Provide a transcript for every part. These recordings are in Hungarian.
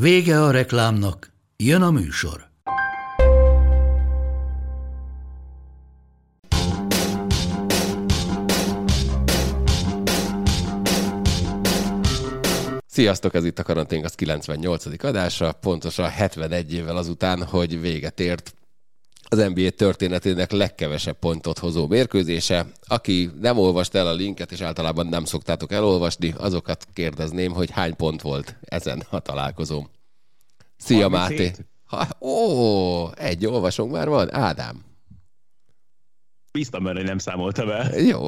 Vége a reklámnak, jön a műsor. Sziasztok, ez itt a Karantén az 98. adása, pontosan 71 évvel azután, hogy véget ért az NBA történetének legkevesebb pontot hozó mérkőzése. Aki nem olvasta el a linket, és általában nem szoktátok elolvasni, azokat kérdezném, hogy hány pont volt ezen a találkozón. Szia, 37? Máté! Ha, ó, egy olvasónk már van? Ádám. Bíztam benne, hogy nem számolta be. Jó,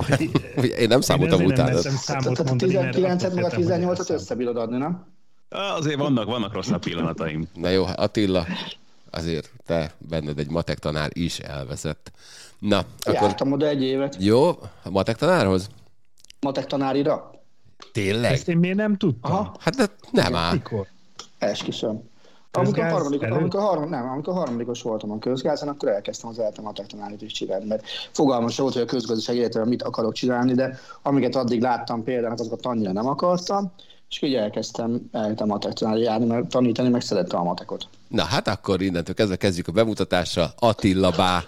én nem számoltam utána. Tehát a 19-et meg a 18-at összebírod adni, nem? Azért vannak, vannak rosszabb pillanataim. Na jó, Attila, azért te benned egy matek tanár is elveszett. Na, akkor... Jártam oda egy évet. Jó, a matek tanárhoz? Matek tanárira. Tényleg? Ezt én miért nem tudtam? Aha. Hát de nem áll. Mikor? Esküszöm. Amikor, harmadik, amikor, harmadik, nem, amikor harmadikos voltam a közgázon, akkor elkezdtem az a tanárit is csinálni, mert fogalmas volt, hogy a közgazdaság életében mit akarok csinálni, de amiket addig láttam például, azokat annyira nem akartam, és így elkezdtem, elkezdtem matek tanári járni, mert tanítani meg szerettem a matekot. Na hát akkor innentől kezdve kezdjük a bemutatással. Attila Bá.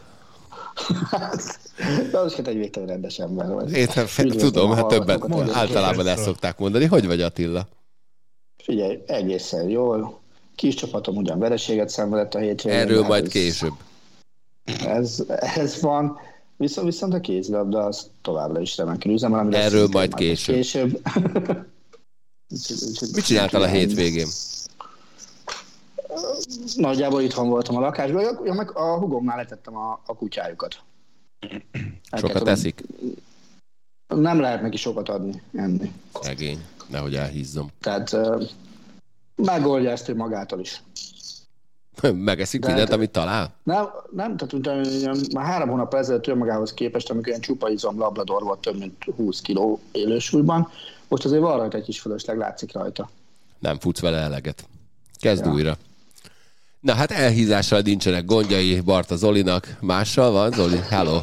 De az egy végtelen rendes ember vagy. Én tudom, hát többen általában ezt szokták mondani. Hogy vagy Attila? Figyelj, egészen jól Kis csapatom ugyan vereséget szenvedett a hétvégén. Erről majd ez, később. Ez, ez van. Viszont, viszont a kézilabda az továbbra is remekül üzemel. Erről majd később. később. Mit csináltál a hétvégén? Nagyjából itthon voltam a lakásban, ja, meg a hugomnál letettem a, a kutyájukat. Sokat eszik? Nem lehet neki sokat adni, enni. Szegény, nehogy elhízzom. Tehát megoldja ezt ő magától is. Megeszik De mindent, hát, amit talál? Nem, nem tehát ugye, már három hónap ezelőtt önmagához képest, amikor ilyen csupa izom lablador volt több mint 20 kiló élősúlyban, most azért van rajta egy kis fölösleg, látszik rajta. Nem futsz vele eleget. Kezd ja. újra. Na hát elhízással nincsenek gondjai Barta Zolinak. Mással van, Zoli? Hello!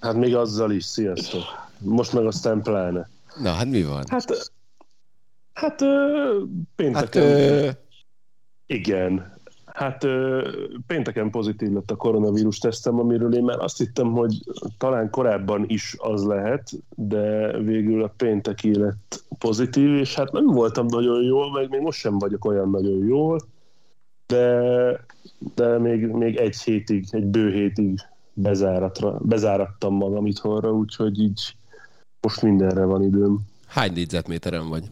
Hát még azzal is, sziasztok. Most meg aztán pláne. Na, hát mi van? Hát Hát ö, pénteken... Hát, ö... Igen. Hát pénteken pozitív lett a koronavírus tesztem, amiről én már azt hittem, hogy talán korábban is az lehet, de végül a pénteki lett pozitív, és hát nem voltam nagyon jól, meg még most sem vagyok olyan nagyon jól, de, de még, még egy hétig, egy bő hétig bezáratra, bezárattam magam itthonra, úgyhogy így most mindenre van időm. Hány négyzetméteren vagy?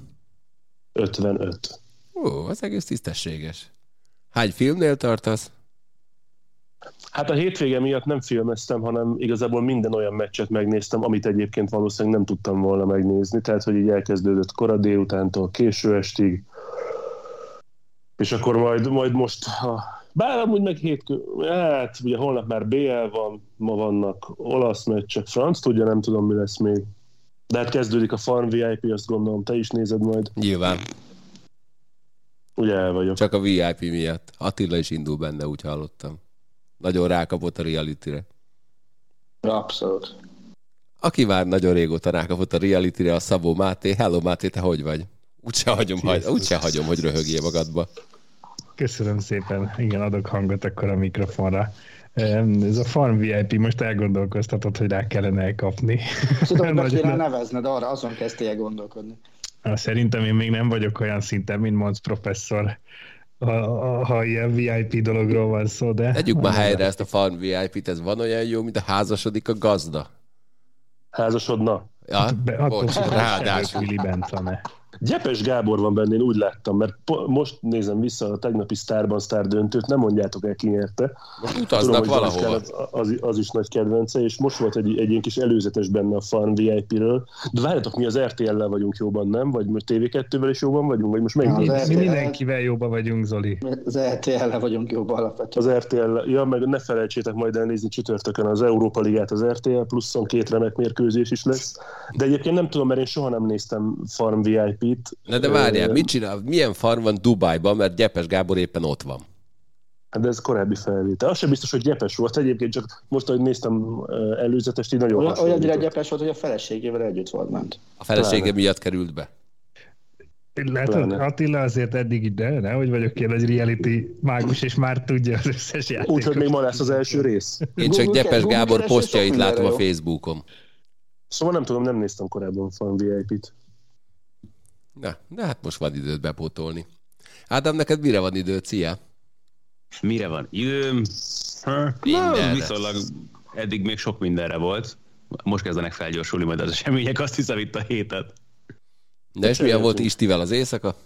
55. Ó, az egész tisztességes. Hány filmnél tartasz? Hát a hétvége miatt nem filmeztem, hanem igazából minden olyan meccset megnéztem, amit egyébként valószínűleg nem tudtam volna megnézni, tehát hogy így elkezdődött kora délutántól késő estig, és akkor majd, majd most, ha, bár amúgy meg hétkő, hát ugye holnap már BL van, ma vannak olasz meccsek, franc tudja, nem tudom mi lesz még. De hát kezdődik a Farm VIP, azt gondolom, te is nézed majd. Nyilván. Ugye el vagyok. Csak a VIP miatt. Attila is indul benne, úgy hallottam. Nagyon rákapott a reality-re. Abszolút. Aki már nagyon régóta rákapott a reality-re, a Szabó Máté. Hello Máté, te hogy vagy? Úgyse hagyom, hagy, úgyse hagyom hogy röhögjél magadba. Köszönöm szépen. Igen, adok hangot akkor a mikrofonra. Ez a Farm VIP most elgondolkoztatott, hogy rá kellene elkapni. Tudom, hogy kéne nevezned, arra azon kezdtél gondolkodni. Szerintem én még nem vagyok olyan szinten, mint Mons professzor, ha, ha ilyen VIP dologról van szó, de... Tegyük már helyre ezt a Farm VIP-t, ez van olyan jó, mint a házasodik a gazda. Házasodna? Ja, Be, bocs, ráadásul. Willy Bentlane. Gyepes Gábor van benne, én úgy láttam, mert po- most nézem vissza a tegnapi Starban Star döntőt, nem mondjátok el, ki nyerte. Most utaznak Tudom, valahol. Az, az, az, is nagy kedvence, és most volt egy, egy ilyen kis előzetes benne a Farm VIP-ről. De várjatok, mi az RTL-lel vagyunk jóban, nem? Vagy most TV2-vel is jóban vagyunk? Vagy most Az melyik? RTL Mi mindenkivel jóba vagyunk, Zoli. Az RTL-le vagyunk jobb alapvetően. Az RTL, ja, meg ne felejtsétek majd elnézni csütörtökön az Európa Ligát az RTL, pluszon két remek mérkőzés is lesz. De egyébként nem tudom, mert én soha nem néztem Farm VIP-t. Na de várjál, mit csinál? Milyen farm van Dubájban, mert Gyepes Gábor éppen ott van. Hát de ez korábbi felvétel. Az sem biztos, hogy gyepes volt egyébként, csak most, ahogy néztem előzetest, így nagyon Olyan, olyan gyepes volt, hogy a feleségével együtt volt ment. A felesége Pláne. miatt került be. Látod, Pláne. Attila azért eddig ide, ne, hogy vagyok ilyen egy reality mágus, és már tudja az összes játékot. Úgyhogy még ma lesz az első rész. Én csak Google- Gyepes Google Gábor posztjait látom a. Facebookon. Szóval nem tudom, nem néztem korábban Fan VIP-t. Na, de hát most van időt bepótolni. Ádám, neked mire van időt? Szia! Mire van? Időm? Na, viszonylag eddig még sok mindenre volt. Most kezdenek felgyorsulni majd az események, azt hiszem itt a hétet. De és milyen volt Istivel az éjszaka?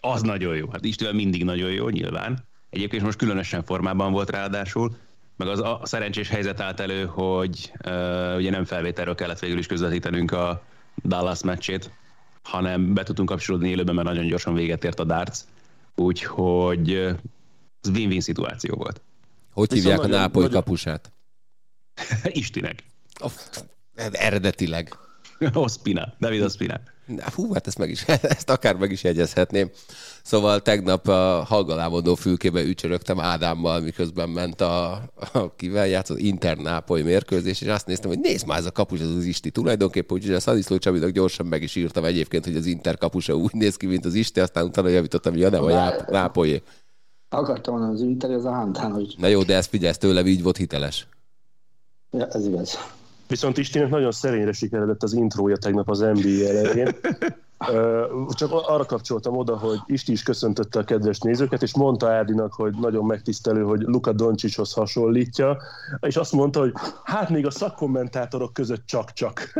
Az nagyon jó. Hát Istivel mindig nagyon jó, nyilván. Egyébként most különösen formában volt ráadásul, meg az a szerencsés helyzet állt elő, hogy uh, ugye nem felvételről kellett végül is közvetítenünk a Dallas meccsét, hanem be tudtunk kapcsolódni élőben, mert nagyon gyorsan véget ért a darts. Úgyhogy ez win-win szituáció volt. Hogy Viszont hívják a nagyon- Nápoly nagyon- kapusát? Istinek. Oh, eredetileg. Ospina, David Ospina. Hú, hát ezt, meg is, ezt akár meg is jegyezhetném. Szóval tegnap a hallgalámodó fülkébe ücsörögtem Ádámmal, miközben ment a, a kivel játszott Internápoly mérkőzés, és azt néztem, hogy nézd már, ez a kapus, ez az Isti. Tulajdonképpen úgyhogy a Szadiszló Csabinak gyorsan meg is írtam egyébként, hogy az Inter kapusa úgy néz ki, mint az Isti, aztán utána javítottam, hogy ja, nem a Nápolyé. Akartam mondani, az Inter, az a Hántán, hogy Na jó, de ezt figyelj, ez tőlem így volt hiteles. ja, ez igaz. Viszont Istinek nagyon szerényre sikeredett az intrója tegnap az NBA elején. Csak arra kapcsoltam oda, hogy Isti is köszöntötte a kedves nézőket, és mondta Ádinak, hogy nagyon megtisztelő, hogy Luka Doncsicshoz hasonlítja, és azt mondta, hogy hát még a szakkommentátorok között csak-csak.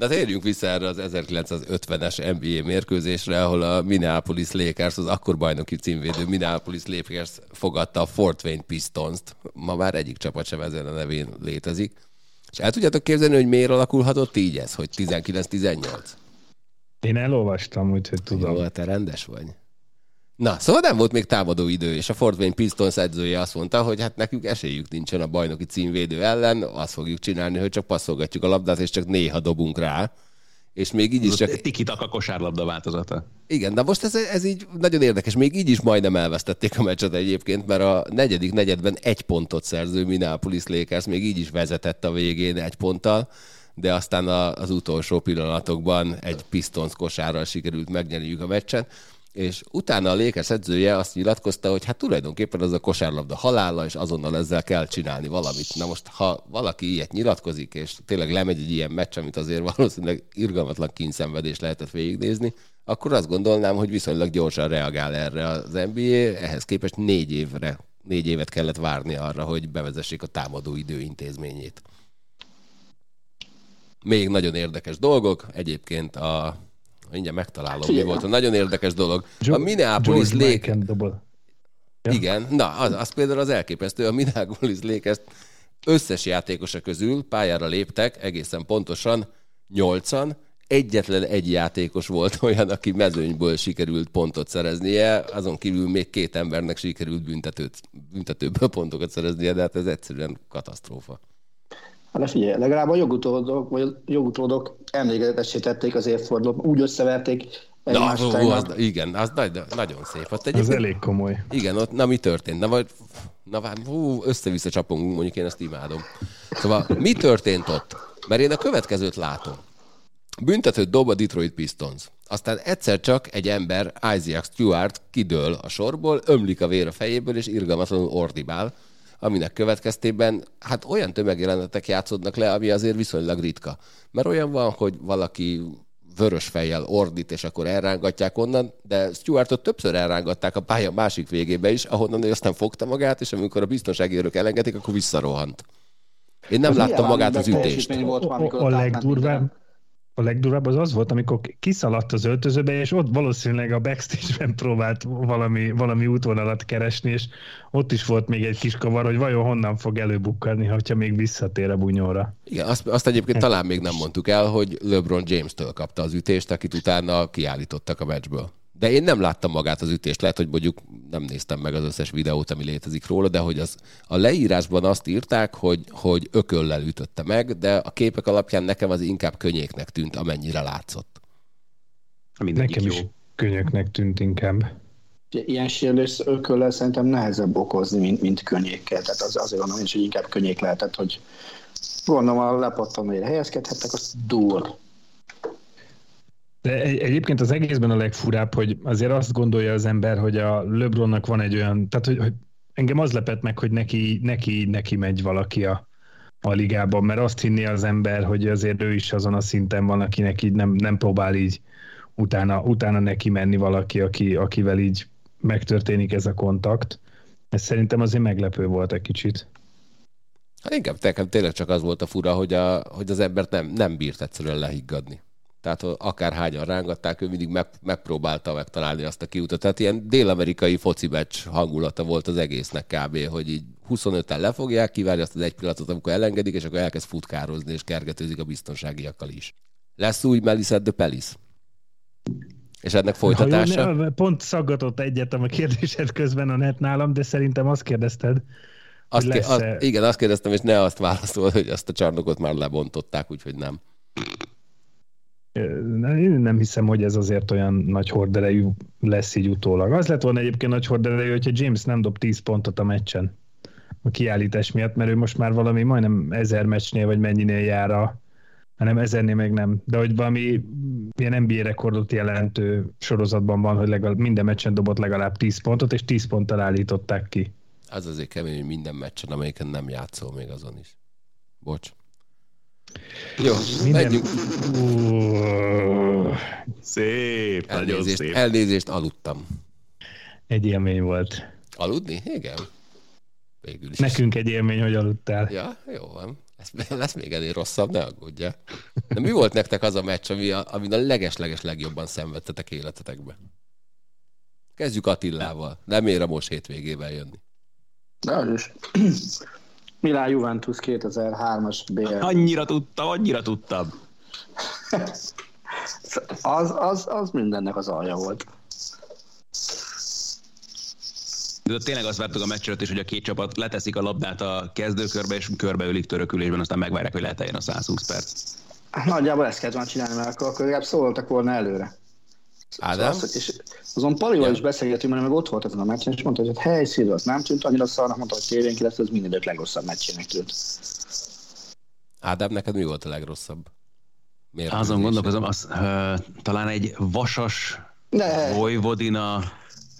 De térjünk vissza erre az 1950-es NBA mérkőzésre, ahol a Minneapolis Lakers, az akkor bajnoki címvédő Minneapolis Lakers fogadta a Fort Wayne Pistons-t. Ma már egyik csapat sem ezen a nevén létezik. És el tudjátok képzelni, hogy miért alakulhatott így ez, hogy 19-18? Én elolvastam, úgyhogy tudom. Jó, te rendes vagy. Na, szóval nem volt még támadó idő, és a Fort Wayne Pistons edzője azt mondta, hogy hát nekünk esélyük nincsen a bajnoki címvédő ellen, azt fogjuk csinálni, hogy csak passzolgatjuk a labdát, és csak néha dobunk rá. És még így is csak... Tiki-taka kosárlabda változata. Igen, de most ez, ez így nagyon érdekes. Még így is majdnem elvesztették a meccset egyébként, mert a negyedik negyedben egy pontot szerző Minneapolis Lakers még így is vezetett a végén egy ponttal, de aztán a, az utolsó pillanatokban egy Pistons kosárral sikerült megnyerniük a meccset, és utána a Lakers edzője azt nyilatkozta, hogy hát tulajdonképpen az a kosárlabda halála, és azonnal ezzel kell csinálni valamit. Na most, ha valaki ilyet nyilatkozik, és tényleg lemegy egy ilyen meccs, amit azért valószínűleg irgalmatlan kínszenvedés lehetett végignézni, akkor azt gondolnám, hogy viszonylag gyorsan reagál erre az NBA, ehhez képest négy évre, négy évet kellett várni arra, hogy bevezessék a támadó idő intézményét. Még nagyon érdekes dolgok, egyébként a mindjárt megtalálom, mi Figyelj, volt a nagyon érdekes dolog. A Minneapolis Lake... Ja. Igen, na, az, az például az elképesztő. A Minneapolis Lakers összes játékosa közül pályára léptek egészen pontosan nyolcan, egyetlen egy játékos volt olyan, aki mezőnyből sikerült pontot szereznie, azon kívül még két embernek sikerült büntetőt, büntetőből pontokat szereznie, de hát ez egyszerűen katasztrófa. Hát de figyelj, legalább a jogutódok, vagy a jogutódok emlékezetessé tették az évfordulót, úgy összeverték Na, hú, az, igen, az nagy, nagyon szép. Ott Az egyébként, elég komoly. Igen, ott, na mi történt? Na vagy, na vár, hú, össze-vissza csapongunk, mondjuk én ezt imádom. Szóval mi történt ott? Mert én a következőt látom. Büntetőt dob a Detroit Pistons. Aztán egyszer csak egy ember, Isaac Stewart kidől a sorból, ömlik a vér a fejéből, és irgalmatlanul ordibál, aminek következtében hát olyan tömegjelenetek játszódnak le, ami azért viszonylag ritka. Mert olyan van, hogy valaki vörös fejjel ordít, és akkor elrángatják onnan, de Stuartot többször elrángatták a pálya másik végébe is, ahonnan ő aztán fogta magát, és amikor a biztonsági őrök elengedik, akkor visszarohant. Én nem Az láttam magát az ütést. volt A, amikor a legdurvább, a legdurább az az volt, amikor kiszaladt az öltözőbe, és ott valószínűleg a backstage-ben próbált valami, valami útvonalat keresni, és ott is volt még egy kis kavar, hogy vajon honnan fog előbukkani, ha még visszatér a bunyóra. Igen, azt, azt egyébként Ez talán még nem mondtuk el, hogy LeBron James-től kapta az ütést, akit utána kiállítottak a meccsből. De én nem láttam magát az ütést, lehet, hogy mondjuk nem néztem meg az összes videót, ami létezik róla, de hogy az, a leírásban azt írták, hogy, hogy ököllel ütötte meg, de a képek alapján nekem az inkább könnyéknek tűnt, amennyire látszott. Mindegyik nekem jó. is könnyöknek tűnt inkább. Ilyen sérülés ököllel szerintem nehezebb okozni, mint, mint könnyékkel. Tehát az, azért mondom, hogy inkább könnyék lehetett, hogy gondolom a lepattanóért helyezkedhettek, az dur. De egyébként az egészben a legfurább, hogy azért azt gondolja az ember, hogy a LeBronnak van egy olyan, tehát hogy, hogy engem az lepett meg, hogy neki, neki, neki megy valaki a, a ligában, mert azt hinni az ember, hogy azért ő is azon a szinten van, akinek így nem, nem próbál így utána, utána neki menni valaki, aki, akivel így megtörténik ez a kontakt. Ez szerintem azért meglepő volt egy kicsit. Hát inkább tényleg csak az volt a fura, hogy, a, hogy az embert nem, nem bírt egyszerűen lehiggadni. Tehát akár hányan rángatták, ő mindig meg, megpróbálta megtalálni azt a kiutat. Tehát ilyen dél-amerikai foci meccs hangulata volt az egésznek kb., hogy így 25-en lefogják, kivárja azt az egy pillanatot, amikor elengedik, és akkor elkezd futkározni, és kergetőzik a biztonságiakkal is. Lesz új Melissa de Pelis? És ennek folytatása? Ha, pont szaggatott egyet a kérdésed közben a net nálam, de szerintem azt kérdezted, azt, hogy azt, igen, azt kérdeztem, és ne azt válaszol, hogy azt a csarnokot már lebontották, úgyhogy nem. Én nem hiszem, hogy ez azért olyan nagy horderejű lesz így utólag. Az lett volna egyébként nagy horderejű, hogyha James nem dob 10 pontot a meccsen a kiállítás miatt, mert ő most már valami majdnem ezer meccsnél, vagy mennyinél jár a, hanem ezernél még nem, de hogy valami ilyen NBA rekordot jelentő sorozatban van, hogy legalább minden meccsen dobott legalább 10 pontot, és 10 ponttal állították ki. Az azért kemény, hogy minden meccsen, amelyiken nem játszol még azon is. Bocs. Jó, Minden... menjünk. Uh, szép, elnézést, nagyon szép. Elnézést, aludtam. Egy élmény volt. Aludni? Igen. Végül is. Nekünk egy élmény, hogy aludtál. Ja, jó van. Lesz, lesz még ennél rosszabb, ne aggódja. De mi volt nektek az a meccs, ami a, amin a leges-leges legjobban szenvedtetek életetekbe? Kezdjük Attillával. Nem ér a most hétvégével jönni. Az is. Milán Juventus 2003-as BL. Annyira tudtam, annyira tudtam. az, az, az mindennek az alja volt. De tényleg azt vártuk a meccsről is, hogy a két csapat leteszik a labdát a kezdőkörbe, és körbeülik törökülésben, aztán megvárják, hogy lehet a 120 perc. Nagyjából ezt kellett volna csinálni, mert akkor, akkor legalább szóltak volna előre. Ádám? Szóval és azon Palival ja. is beszélgetünk, mert meg ott volt ezen a meccsen, és mondta, hogy hát helyszín, az nem tűnt annyira szarnak, mondta, hogy tévén ki lesz, ez minden idők legrosszabb meccsének tűnt. Ádám, neked mi volt a legrosszabb? Miért Azon gondolkozom, az, uh, talán egy vasas ne. Vojvodina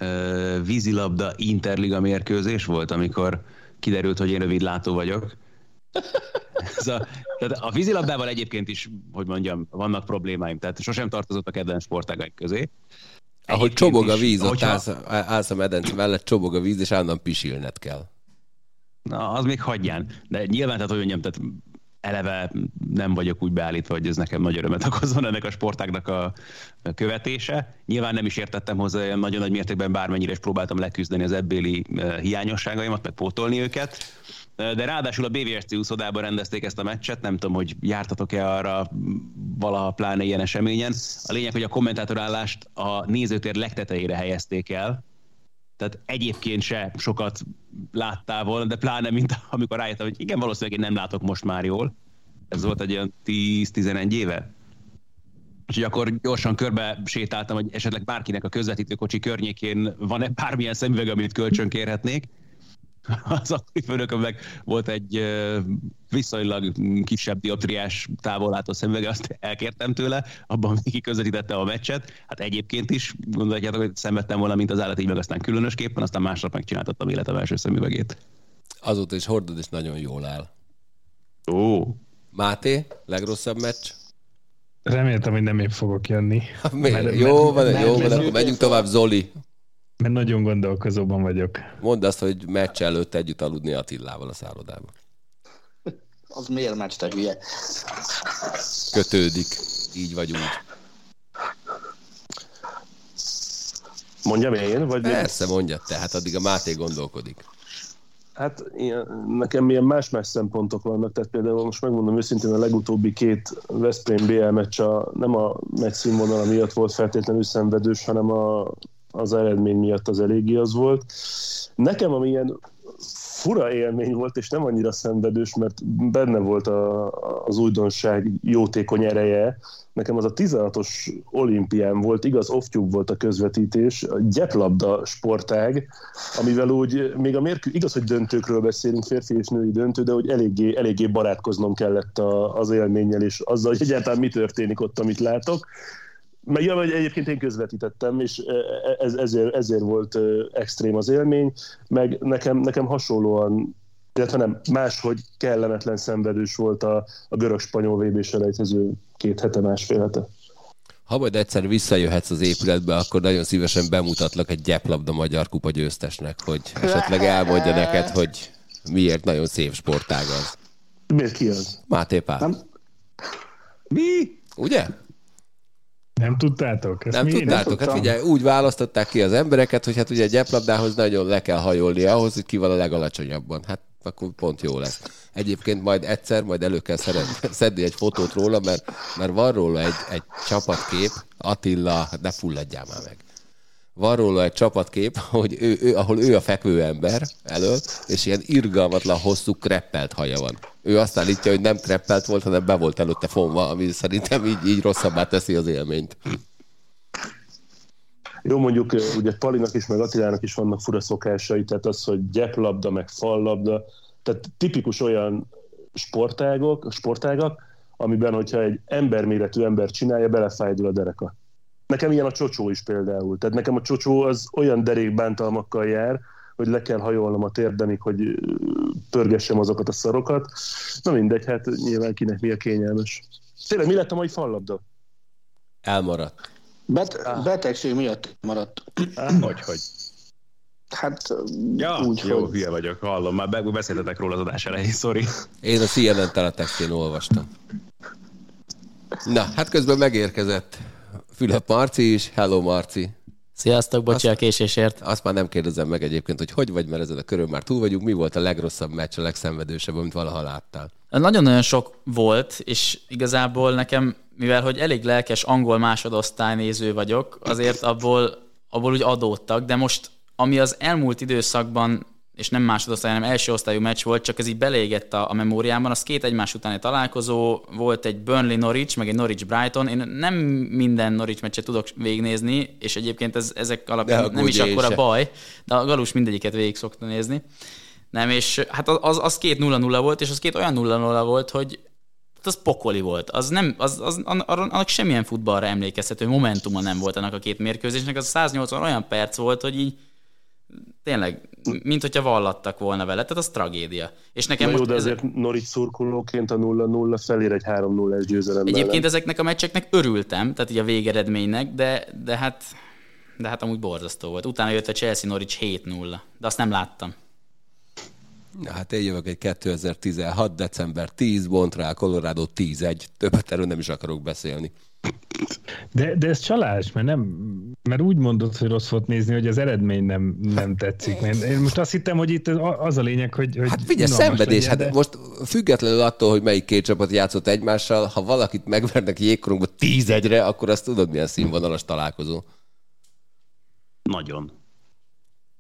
uh, vízilabda interliga mérkőzés volt, amikor kiderült, hogy én rövidlátó vagyok. Ez a, tehát a vízilabdával egyébként is, hogy mondjam, vannak problémáim, tehát sosem tartozott a kedvenc sportágaik közé. Ahogy csobog a víz, ott hogyha... állsz, állsz a medence mellett, csobog a víz, és állandóan pisilned kell. Na, az még hagyján. De nyilván, tehát hogy mondjam, tehát eleve nem vagyok úgy beállítva, hogy ez nekem nagy örömet okozzon ennek a sportágnak a követése. Nyilván nem is értettem hozzá nagyon nagy mértékben, bármennyire is próbáltam leküzdeni az ebbéli eh, hiányosságaimat, meg pótolni őket de ráadásul a BVSC úszodában rendezték ezt a meccset, nem tudom, hogy jártatok-e arra valaha pláne ilyen eseményen. A lényeg, hogy a kommentátorállást a nézőtér legtetejére helyezték el, tehát egyébként se sokat láttál volna, de pláne, mint amikor rájöttem, hogy igen, valószínűleg én nem látok most már jól. Ez volt egy olyan 10-11 éve. Úgyhogy akkor gyorsan körbe sétáltam, hogy esetleg bárkinek a közvetítőkocsi környékén van-e bármilyen szemüveg, amit kölcsön kérhetnék az akkori főnököm meg volt egy viszonylag kisebb dioptriás távollátó szemüvege, azt elkértem tőle, abban még közvetítette a meccset. Hát egyébként is gondolhatjátok, hogy szenvedtem volna, mint az állat, így meg aztán különösképpen, aztán másnap megcsináltattam életem első szemüvegét. Azóta is hordod, és nagyon jól áll. Ó. Máté, legrosszabb meccs? Reméltem, hogy nem én fogok jönni. Mert, jó van, jó van, akkor menjünk tovább, Zoli. Mert nagyon gondolkozóban vagyok. Mondd azt, hogy meccs előtt együtt aludni Attillával a szállodában. Az miért meccs, te hülye? Kötődik. így vagy úgy. Mondjam én? Vagy Persze, mondja, tehát addig a Máté gondolkodik. Hát ilyen, nekem ilyen más-más szempontok vannak, tehát például most megmondom őszintén a legutóbbi két Veszprém BL meccs a, nem a meccs színvonala miatt volt feltétlenül szenvedős, hanem a, az eredmény miatt az eléggé az volt. Nekem, ami ilyen fura élmény volt, és nem annyira szenvedős, mert benne volt a, az újdonság jótékony ereje. Nekem az a 16-os olimpián volt, igaz, off volt a közvetítés, a gyeplabda sportág, amivel úgy még a mérkő, igaz, hogy döntőkről beszélünk, férfi és női döntő, de hogy eléggé, eléggé barátkoznom kellett a, az élménnyel, és azzal, hogy egyáltalán mi történik ott, amit látok. Meg ja, vagy egyébként én közvetítettem, és e, e, ez, ezért, ezért volt extrém az élmény, meg nekem, nekem hasonlóan illetve nem, máshogy kellemetlen szenvedős volt a, a görög-spanyol vb selejtező két hete, másfél hete. Ha majd egyszer visszajöhetsz az épületbe, akkor nagyon szívesen bemutatlak egy gyeplabda magyar kupa győztesnek, hogy esetleg elmondja neked, hogy miért nagyon szép sportág az. Miért ki az? Máté Pál. Nem? Mi? Ugye? Nem tudtátok? Ezt nem mi? tudtátok? Nem hát ugye úgy választották ki az embereket, hogy hát ugye egy gyeplabdához nagyon le kell hajolni ahhoz, hogy ki van a legalacsonyabban. Hát akkor pont jó lesz. Egyébként majd egyszer, majd elő kell szedni egy fotót róla, mert, mert van róla egy, egy csapatkép, Attila, ne fulladjál már meg. Van róla egy csapatkép, hogy ő, ő, ahol ő a fekvő ember elől, és ilyen irgalmatlan hosszú kreppelt haja van. Ő azt állítja, hogy nem kreppelt volt, hanem be volt előtte fonva, ami szerintem így, így rosszabbá teszi az élményt. Jó, mondjuk ugye Palinak is, meg Attilának is vannak fura szokásai, tehát az, hogy gyeplabda, meg fallabda, tehát tipikus olyan sportágok, sportágak, amiben, hogyha egy emberméretű ember csinálja, belefájdul a dereka. Nekem ilyen a csocsó is például. Tehát nekem a csocsó az olyan derékbántalmakkal jár, hogy le kell hajolnom a térdemig, hogy pörgessem azokat a szarokat. Na mindegy, hát nyilván kinek mi a kényelmes. Tényleg mi lett a mai fallabda? Elmaradt. Bet- ah. betegség miatt maradt. Ah, hogy, hogy? Hát ja, úgy, jó, hogy... hülye vagyok, hallom, már beszéltetek róla az adás elején, sorry. Én a CNN teletextén olvastam. Na, hát közben megérkezett Fülöp Marci is. Hello, Marci. Sziasztok, bocsi azt, a késésért. Azt már nem kérdezem meg egyébként, hogy hogy vagy, mert ezen a körön már túl vagyunk. Mi volt a legrosszabb meccs, a legszenvedősebb, amit valaha láttál? Nagyon-nagyon sok volt, és igazából nekem, mivel hogy elég lelkes angol másodosztály néző vagyok, azért abból, abból úgy adódtak, de most ami az elmúlt időszakban és nem másodosztály, hanem első osztályú meccs volt, csak ez így belégett a, a memóriámban. Az két egymás utáni találkozó, volt egy Burnley Norwich, meg egy Norwich Brighton. Én nem minden Norwich meccset tudok végignézni, és egyébként ez, ezek alapján nem is akkora baj, de a Galus mindegyiket végig szokta nézni. Nem, és hát az, az két 0-0 volt, és az két olyan 0-0 volt, hogy az pokoli volt. Az nem, az, az, annak semmilyen futballra emlékezhető momentuma nem volt annak a két mérkőzésnek. Az 180 olyan perc volt, hogy így tényleg, mint hogyha vallattak volna vele, tehát az tragédia. És nekem Na most jó, de ez... azért Norwich szurkolóként a 0-0 felér egy 3-0-es győzelem Egyébként mellett. ezeknek a meccseknek örültem, tehát így a végeredménynek, de, de hát de hát amúgy borzasztó volt. Utána jött a Chelsea Norwich 7-0, de azt nem láttam. Na hát én jövök egy 2016. december 10, Montreal, Colorado 10-1. Többet erről nem is akarok beszélni. De, de ez csalás, mert, nem, mert úgy mondod, hogy rossz volt nézni, hogy az eredmény nem, nem tetszik. Mert én most azt hittem, hogy itt az a lényeg, hogy... hogy hát figyelj, szenvedés. Legyen, hát most függetlenül attól, hogy melyik két csapat játszott egymással, ha valakit megvernek jégkorongba tíz egyre, akkor azt tudod, milyen színvonalas találkozó. Nagyon.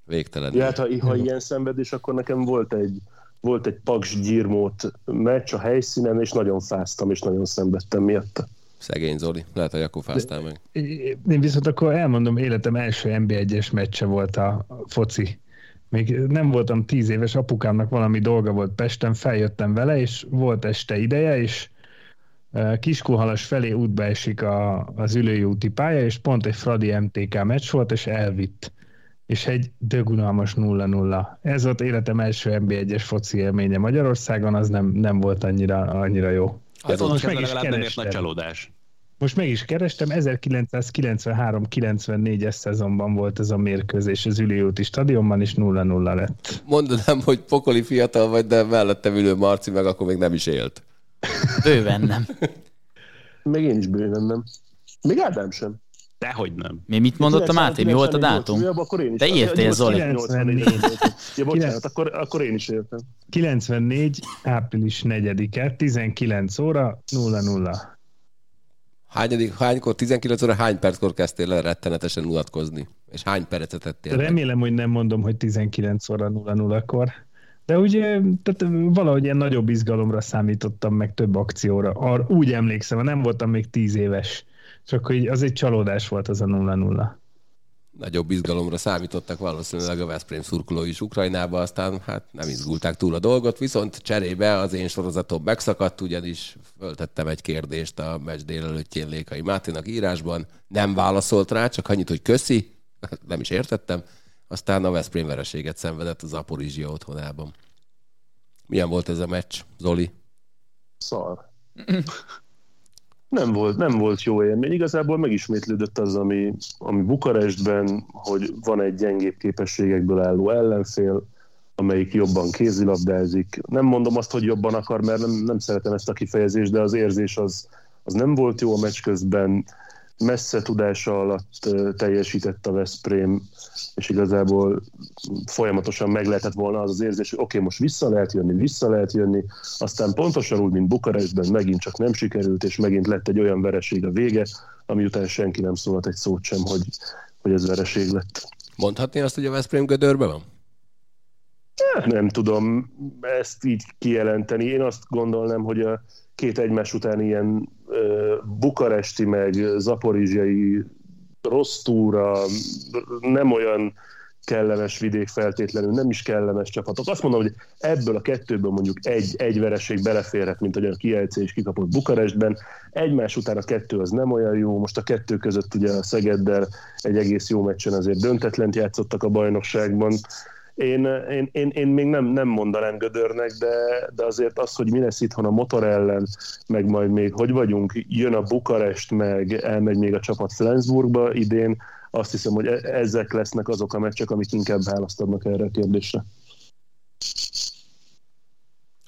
Végtelen. Ja, hát ha, ha ilyen szenvedés, akkor nekem volt egy, volt egy Paks Gyirmót meccs a helyszínen, és nagyon fáztam, és nagyon szenvedtem miatta. Szegény Zoli, lehet, hogy akkor fáztál meg. Én viszont akkor elmondom, életem első NB1-es meccse volt a foci. Még nem voltam tíz éves, apukámnak valami dolga volt Pesten, feljöttem vele, és volt este ideje, és e, Kiskunhalas felé útba esik a, az ülői úti pálya, és pont egy Fradi MTK meccs volt, és elvitt. És egy dögunalmas 0-0. Ez volt életem első NB1-es foci élménye Magyarországon, az nem, nem volt annyira, annyira jó. Hát most meg is nem ért nagy csalódás. Most meg is kerestem, 1993-94-es szezonban volt ez a mérkőzés az Üliúti stadionban, és 0-0 lett. Mondanám, hogy pokoli fiatal vagy, de mellettem ülő Marci meg akkor még nem is élt. Bőven nem. Még én is bőven nem. Még Ádám sem. Dehogy nem. Mi mit mondott a Máté? Mi volt a dátum? Te írtél, Zoli. 94. Ja, bocsánat, akkor, akkor én is értem. 94. április 4-e, 19 óra 00. Hányadik, hánykor, 19 óra, hány perckor kezdtél el rettenetesen unatkozni? És hány percet tettél? Remélem, meg? hogy nem mondom, hogy 19 óra 00-kor. De ugye tehát valahogy ilyen nagyobb izgalomra számítottam, meg több akcióra. Ar, úgy emlékszem, nem voltam még 10 éves. Csak hogy az egy csalódás volt az a 0-0. Nagyobb izgalomra számítottak valószínűleg a Veszprém szurkoló is Ukrajnába, aztán hát nem izgulták túl a dolgot, viszont cserébe az én sorozatom megszakadt, ugyanis föltettem egy kérdést a meccs délelőttjén Lékai Máténak írásban, nem válaszolt rá, csak annyit, hogy köszi, nem is értettem, aztán a Veszprém vereséget szenvedett az Aporizsia otthonában. Milyen volt ez a meccs, Zoli? Szar. nem volt, nem volt jó élmény. Igazából megismétlődött az, ami, ami Bukarestben, hogy van egy gyengébb képességekből álló ellenfél, amelyik jobban kézilabdázik. Nem mondom azt, hogy jobban akar, mert nem, nem szeretem ezt a kifejezést, de az érzés az, az nem volt jó a meccs közben messze tudása alatt teljesített a Veszprém, és igazából folyamatosan meg lehetett volna az az érzés, hogy oké, okay, most vissza lehet jönni, vissza lehet jönni, aztán pontosan úgy, mint Bukarestben megint csak nem sikerült, és megint lett egy olyan vereség a vége, ami után senki nem szólt egy szót sem, hogy, hogy ez vereség lett. Mondhatni azt, hogy a Veszprém gödörbe van? Nem tudom ezt így kijelenteni. Én azt gondolnám, hogy a két egymás után ilyen bukaresti, meg zaporizsiai rossz túra, nem olyan kellemes vidék feltétlenül, nem is kellemes csapatok. Azt mondom, hogy ebből a kettőből mondjuk egy, egy vereség beleférhet, mint a Kielce is kikapott Bukarestben. Egymás után a kettő az nem olyan jó. Most a kettő között ugye a Szegeddel egy egész jó meccsen azért döntetlent játszottak a bajnokságban. Én, én, én, én még nem, nem mondanám Gödörnek, de, de azért az, hogy mi lesz itthon a motor ellen, meg majd még hogy vagyunk, jön a Bukarest, meg elmegy még a csapat Flensburgba idén, azt hiszem, hogy e- ezek lesznek azok a meccsek, amik inkább választadnak erre a kérdésre.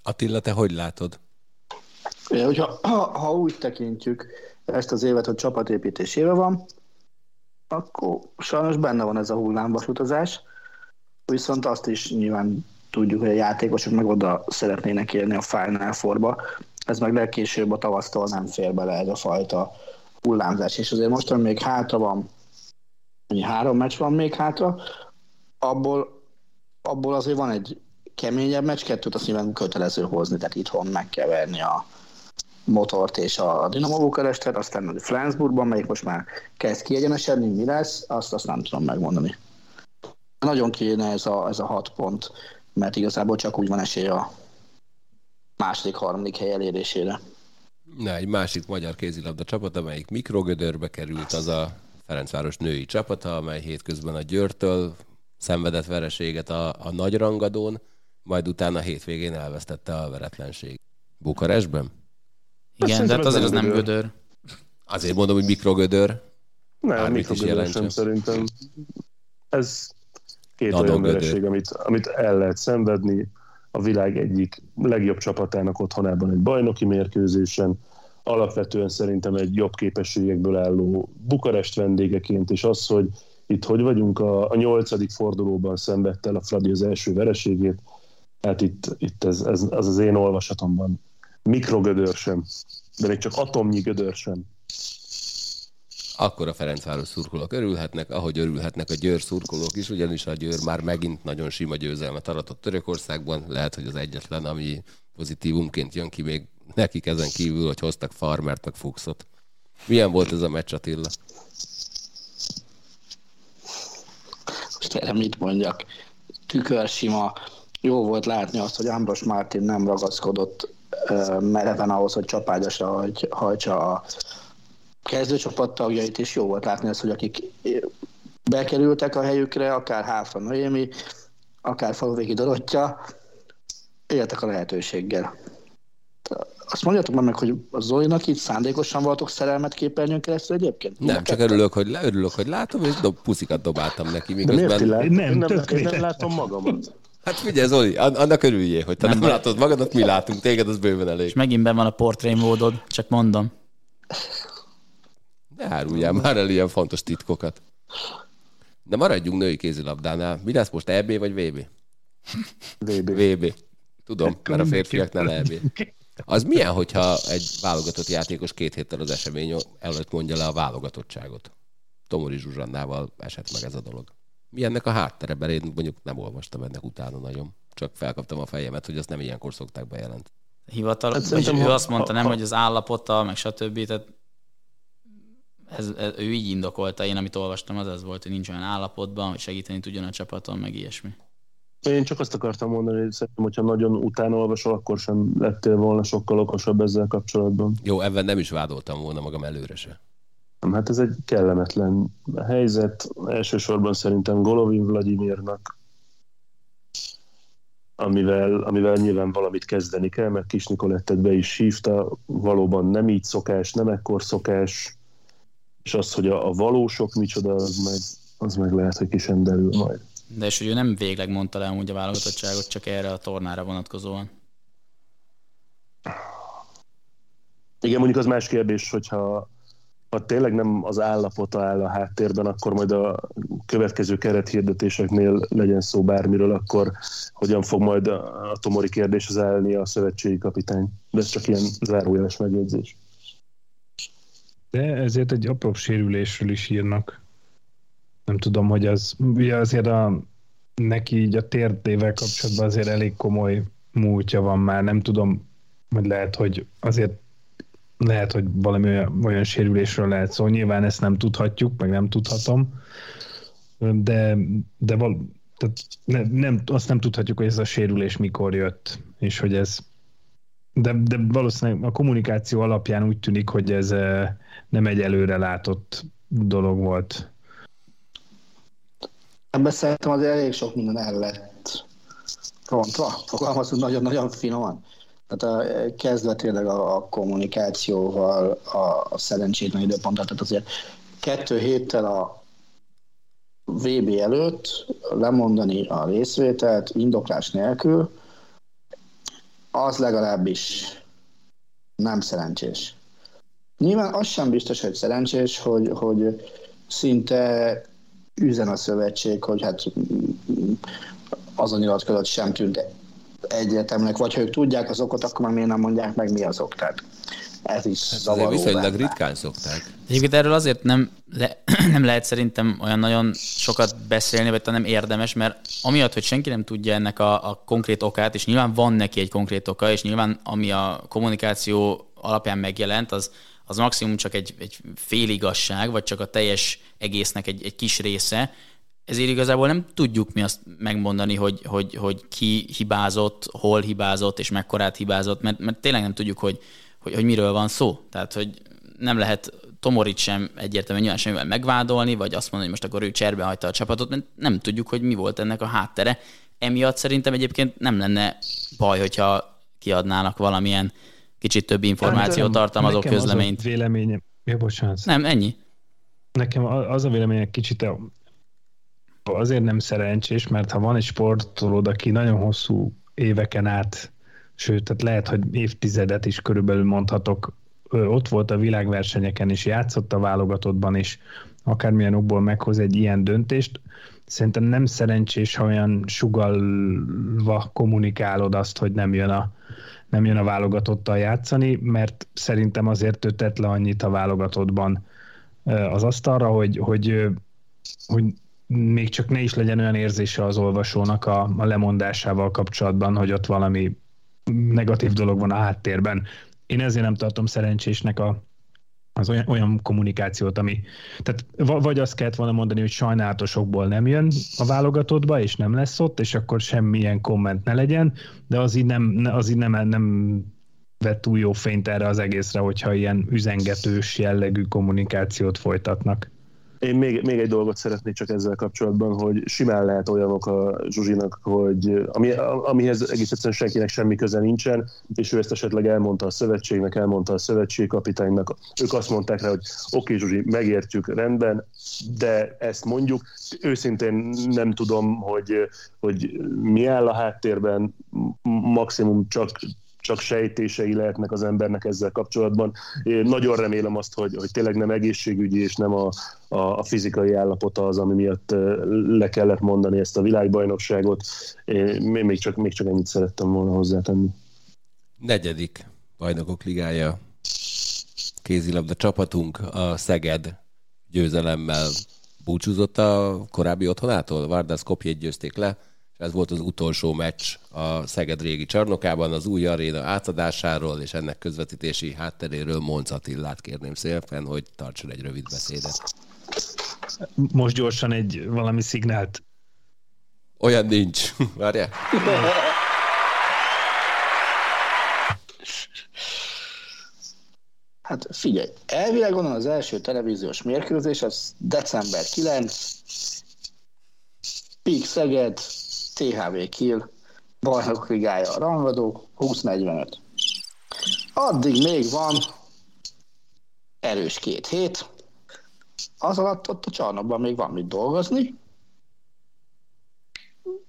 Attila, te hogy látod? Ja, hogyha, ha, ha úgy tekintjük ezt az évet, hogy csapatépítés éve van, akkor sajnos benne van ez a hullámvasutazás viszont azt is nyilván tudjuk, hogy a játékosok meg oda szeretnének érni a Final Four-ba. Ez meg legkésőbb a tavasztól nem fér bele ez a fajta hullámzás. És azért most, még hátra van, három meccs van még hátra, abból, abból azért van egy keményebb meccs, kettőt azt nyilván kötelező hozni, tehát itthon meg kell verni a motort és a Dinamo Bukarestet, aztán a Flensburgban, melyik most már kezd kiegyenesedni, mi lesz, azt, azt nem tudom megmondani. Nagyon kéne ez a, ez a hat pont, mert igazából csak úgy van esély a második, harmadik hely elérésére. Na, egy másik magyar kézilabda csapat, amelyik mikrogödörbe került, az a Ferencváros női csapata, amely hétközben a Győrtől szenvedett vereséget a, a nagy rangadón, majd utána a hétvégén elvesztette a veretlenség. Bukarestben? Igen, de hát azért az nem gödör. Azért mondom, hogy mikrogödör. Nem, mikrogödör sem szerintem. Ez Két olyan vereség, amit, amit el lehet szenvedni. A világ egyik legjobb csapatának otthonában egy bajnoki mérkőzésen, alapvetően szerintem egy jobb képességekből álló Bukarest vendégeként, és az, hogy itt hogy vagyunk, a, a nyolcadik fordulóban szenvedte el a Fradi az első vereségét, hát itt, itt ez, ez, az az én olvasatomban. Mikrogödör sem, de még csak atomnyi gödör sem akkor a Ferencváros szurkolók örülhetnek, ahogy örülhetnek a Győr szurkolók is, ugyanis a Győr már megint nagyon sima győzelmet aratott Törökországban, lehet, hogy az egyetlen, ami pozitívumként jön ki még nekik ezen kívül, hogy hoztak Farmert, meg Fuchsot. Milyen volt ez a meccs, Attila? Most erre mit mondjak? Tükörsima. Jó volt látni azt, hogy Ambros Martin nem ragaszkodott mereven ahhoz, hogy csapágyasra hajtsa a kezdőcsapat tagjait, és jó volt látni azt, hogy akik bekerültek a helyükre, akár Háfa Noémi, akár Faluvéki Dorottya, éltek a lehetőséggel. Azt mondjátok már meg, hogy a Zolinak itt szándékosan voltok szerelmet képernyőn keresztül egyébként? Nem, csak örülök hogy, örülök, hogy látom, és dob, puszikat dobáltam neki. Miközben... De miért? Nem, nem, én nem látom magamat. Hát figyelj, Zoli, annak örüljél, hogy te nem, nem látod magadat, mi látunk, téged az bőven elég. És megint ben van a portré módod, csak mondom. Ne áruljál már el ilyen fontos titkokat. De maradjunk női kézilabdánál. Mi lesz most, EB vagy VB? VB. VB. Tudom, mert a férfiaknál EB. Az milyen, hogyha egy válogatott játékos két héttel az esemény előtt mondja le a válogatottságot? Tomori Zsuzsannával esett meg ez a dolog. Mi ennek a háttere? Mert én mondjuk nem olvastam ennek utána nagyon. Csak felkaptam a fejemet, hogy azt nem ilyenkor szokták bejelenteni. Hivatal, hát vagy ő azt mondta, nem, hogy az állapota, meg stb. Tehát ez, ez, ő így indokolta, én amit olvastam, az az volt, hogy nincs olyan állapotban, hogy segíteni tudjon a csapaton, meg ilyesmi. Én csak azt akartam mondani, hogy szerintem, hogyha nagyon utána olvasol, akkor sem lettél volna sokkal okosabb ezzel kapcsolatban. Jó, ebben nem is vádoltam volna magam előre se. Hát ez egy kellemetlen helyzet. Elsősorban szerintem Golovin Vladimirnak, amivel, amivel nyilván valamit kezdeni kell, mert Kis Nikolettet be is hívta, valóban nem így szokás, nem ekkor szokás, és az, hogy a, a valósok micsoda, az meg, az meg lehet, hogy kisenderül majd. De és hogy ő nem végleg mondta le amúgy a válogatottságot, csak erre a tornára vonatkozóan. Igen, mondjuk az más kérdés, hogyha ha tényleg nem az állapota áll a háttérben, akkor majd a következő kerethirdetéseknél legyen szó bármiről, akkor hogyan fog majd a Tomori az állni a szövetségi kapitány. De ez csak ilyen zárójeles megjegyzés. De ezért egy apró sérülésről is írnak. Nem tudom, hogy az, ugye azért a, neki így a térdével kapcsolatban azért elég komoly múltja van már, nem tudom, hogy lehet, hogy azért lehet, hogy valami olyan, olyan sérülésről lehet szó. Nyilván ezt nem tudhatjuk, meg nem tudhatom, de, de val, tehát ne, nem, azt nem tudhatjuk, hogy ez a sérülés mikor jött, és hogy ez de, de valószínűleg a kommunikáció alapján úgy tűnik, hogy ez eh, nem egy előre látott dolog volt. Ebben szerintem azért elég sok minden el lett rontva, fogalmazunk nagyon-nagyon finoman. Tehát a, kezdve tényleg a, a kommunikációval, a, a szerencsétlen időponttal, tehát azért kettő héttel a VB előtt lemondani a részvételt indoklás nélkül, az legalábbis nem szerencsés. Nyilván az sem biztos, hogy szerencsés, hogy, hogy szinte üzen a szövetség, hogy hát az a nyilatkozat sem tűnt egyetemnek, vagy ha ők tudják az okot, akkor már miért nem mondják meg, mi az ok. Tehát ez is hát zavaró. viszonylag benne. ritkán szokták. Egyébként erről azért nem, le, nem lehet szerintem olyan nagyon sokat beszélni, vagy nem érdemes, mert amiatt, hogy senki nem tudja ennek a, a konkrét okát, és nyilván van neki egy konkrét oka, és nyilván ami a kommunikáció alapján megjelent, az, az maximum csak egy, egy féligasság, vagy csak a teljes egésznek egy, egy kis része, ezért igazából nem tudjuk mi azt megmondani, hogy, hogy, hogy ki hibázott, hol hibázott, és mekkorát hibázott, mert, mert tényleg nem tudjuk, hogy, hogy, hogy miről van szó. Tehát, hogy nem lehet Tomorit sem egyértelműen nyilván semmivel megvádolni, vagy azt mondani, hogy most akkor ő cserbe hagyta a csapatot, mert nem tudjuk, hogy mi volt ennek a háttere. Emiatt szerintem egyébként nem lenne baj, hogyha kiadnának valamilyen kicsit több információ tartalmazó közleményt. Az a véleményem. Ja, bocsánat. Nem, ennyi. Nekem az a véleményem kicsit azért nem szerencsés, mert ha van egy sportolód, aki nagyon hosszú éveken át, sőt, tehát lehet, hogy évtizedet is körülbelül mondhatok, ott volt a világversenyeken is, játszott a válogatottban is, akármilyen okból meghoz egy ilyen döntést, szerintem nem szerencsés, ha olyan sugalva kommunikálod azt, hogy nem jön a, nem jön a válogatottal játszani, mert szerintem azért ő tett le annyit a válogatottban az asztalra, hogy, hogy, hogy még csak ne is legyen olyan érzése az olvasónak a, a lemondásával kapcsolatban, hogy ott valami negatív dolog van a háttérben. Én ezért nem tartom szerencsésnek a, az olyan, olyan kommunikációt, ami... Tehát vagy azt kellett volna mondani, hogy sajnálatosokból nem jön a válogatottba, és nem lesz ott, és akkor semmilyen komment ne legyen, de az így nem, az így nem, nem vett túl jó fényt erre az egészre, hogyha ilyen üzengetős jellegű kommunikációt folytatnak. Én még, még egy dolgot szeretnék csak ezzel kapcsolatban, hogy simán lehet olyanok a Zsuzsinak, hogy ami, amihez egész egyszerűen senkinek semmi köze nincsen, és ő ezt esetleg elmondta a szövetségnek, elmondta a szövetségkapitánynak. Ők azt mondták rá, hogy oké, okay, Zsuzsi, megértjük, rendben, de ezt mondjuk. Őszintén nem tudom, hogy, hogy mi áll a háttérben, maximum csak csak sejtései lehetnek az embernek ezzel kapcsolatban. Én nagyon remélem azt, hogy, hogy tényleg nem egészségügyi és nem a, a, a fizikai állapota az, ami miatt le kellett mondani ezt a világbajnokságot. Én még csak, még csak ennyit szerettem volna hozzátenni. Negyedik bajnokok ligája kézilabda csapatunk a Szeged győzelemmel búcsúzott a korábbi otthonától. Vardás Skopjét győzték le, ez volt az utolsó meccs a Szeged régi csarnokában, az új aréna átadásáról és ennek közvetítési hátteréről Monc Attillát kérném szépen, hogy tartson egy rövid beszédet. Most gyorsan egy valami szignált. Olyan nincs. Várjál. Hát figyelj, elvileg onnan az első televíziós mérkőzés, az december 9, Pík Szeged, THV Kill, bajnok ligája a rangadó, 20-45. Addig még van erős két hét, az alatt ott a csarnokban még van mit dolgozni.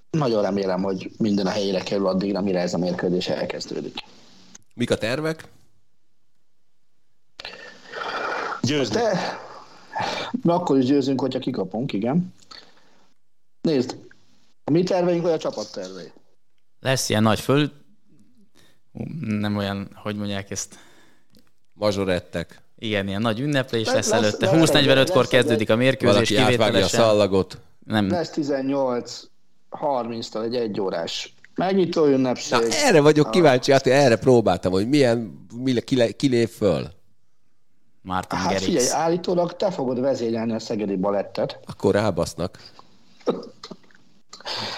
Nagyon remélem, hogy minden a helyére kerül addig, amire ez a mérkőzés elkezdődik. Mik a tervek? Győzni. De, na akkor is győzünk, hogyha kikapunk, igen. Nézd, a mi terveink vagy a csapat tervei? Lesz ilyen nagy föl... Nem olyan, hogy mondják ezt? Mazsorettek. Igen, ilyen nagy ünneplés lesz, lesz előtte. 20-45-kor kezdődik a mérkőzés kivételesen. a szallagot. Nem. Lesz 18 30 egy egy órás megnyitó ünnepség. Na, erre vagyok kíváncsi, hát erre próbáltam, hogy milyen, ki lép föl. Martin hát Gerix. figyelj, állítólag te fogod vezényelni a Szegedi Balettet. Akkor rábasznak.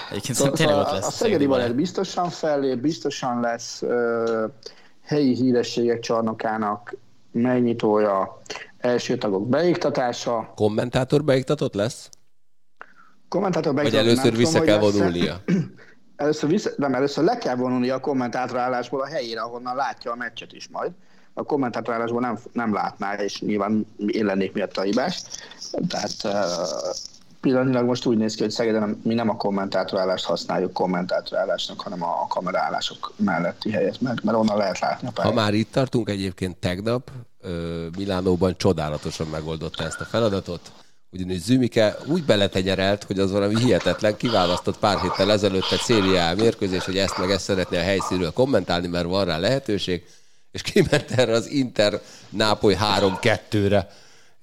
Egyébként szóval, tényleg ott lesz a, Szegedi Balett biztosan fellép, biztosan lesz uh, helyi hírességek csarnokának megnyitója, első tagok beiktatása. Kommentátor beiktatott lesz? Kommentátor beiktatott Vagy először vissza tudom, kell vonulnia? először, vissza, nem, először le kell vonulnia a kommentátor állásból a helyére, ahonnan látja a meccset is majd a kommentátorálásból nem, nem látná, és nyilván én lennék miatt a hibás. Tehát pillanatnyilag most úgy néz ki, hogy Szegeden mi nem a kommentátorállást használjuk kommentátorálásnak, hanem a kamerálások melletti helyet, mert, mert onnan lehet látni a pályát. Ha már itt tartunk, egyébként tegnap Milánóban csodálatosan megoldotta ezt a feladatot, ugyanis Zümike úgy beletenyerelt, hogy az valami hihetetlen, kiválasztott pár héttel ezelőtt egy szériá mérkőzés, hogy ezt meg ezt szeretné a helyszínről kommentálni, mert van rá lehetőség, és kiment erre az Inter Nápoly 3-2-re,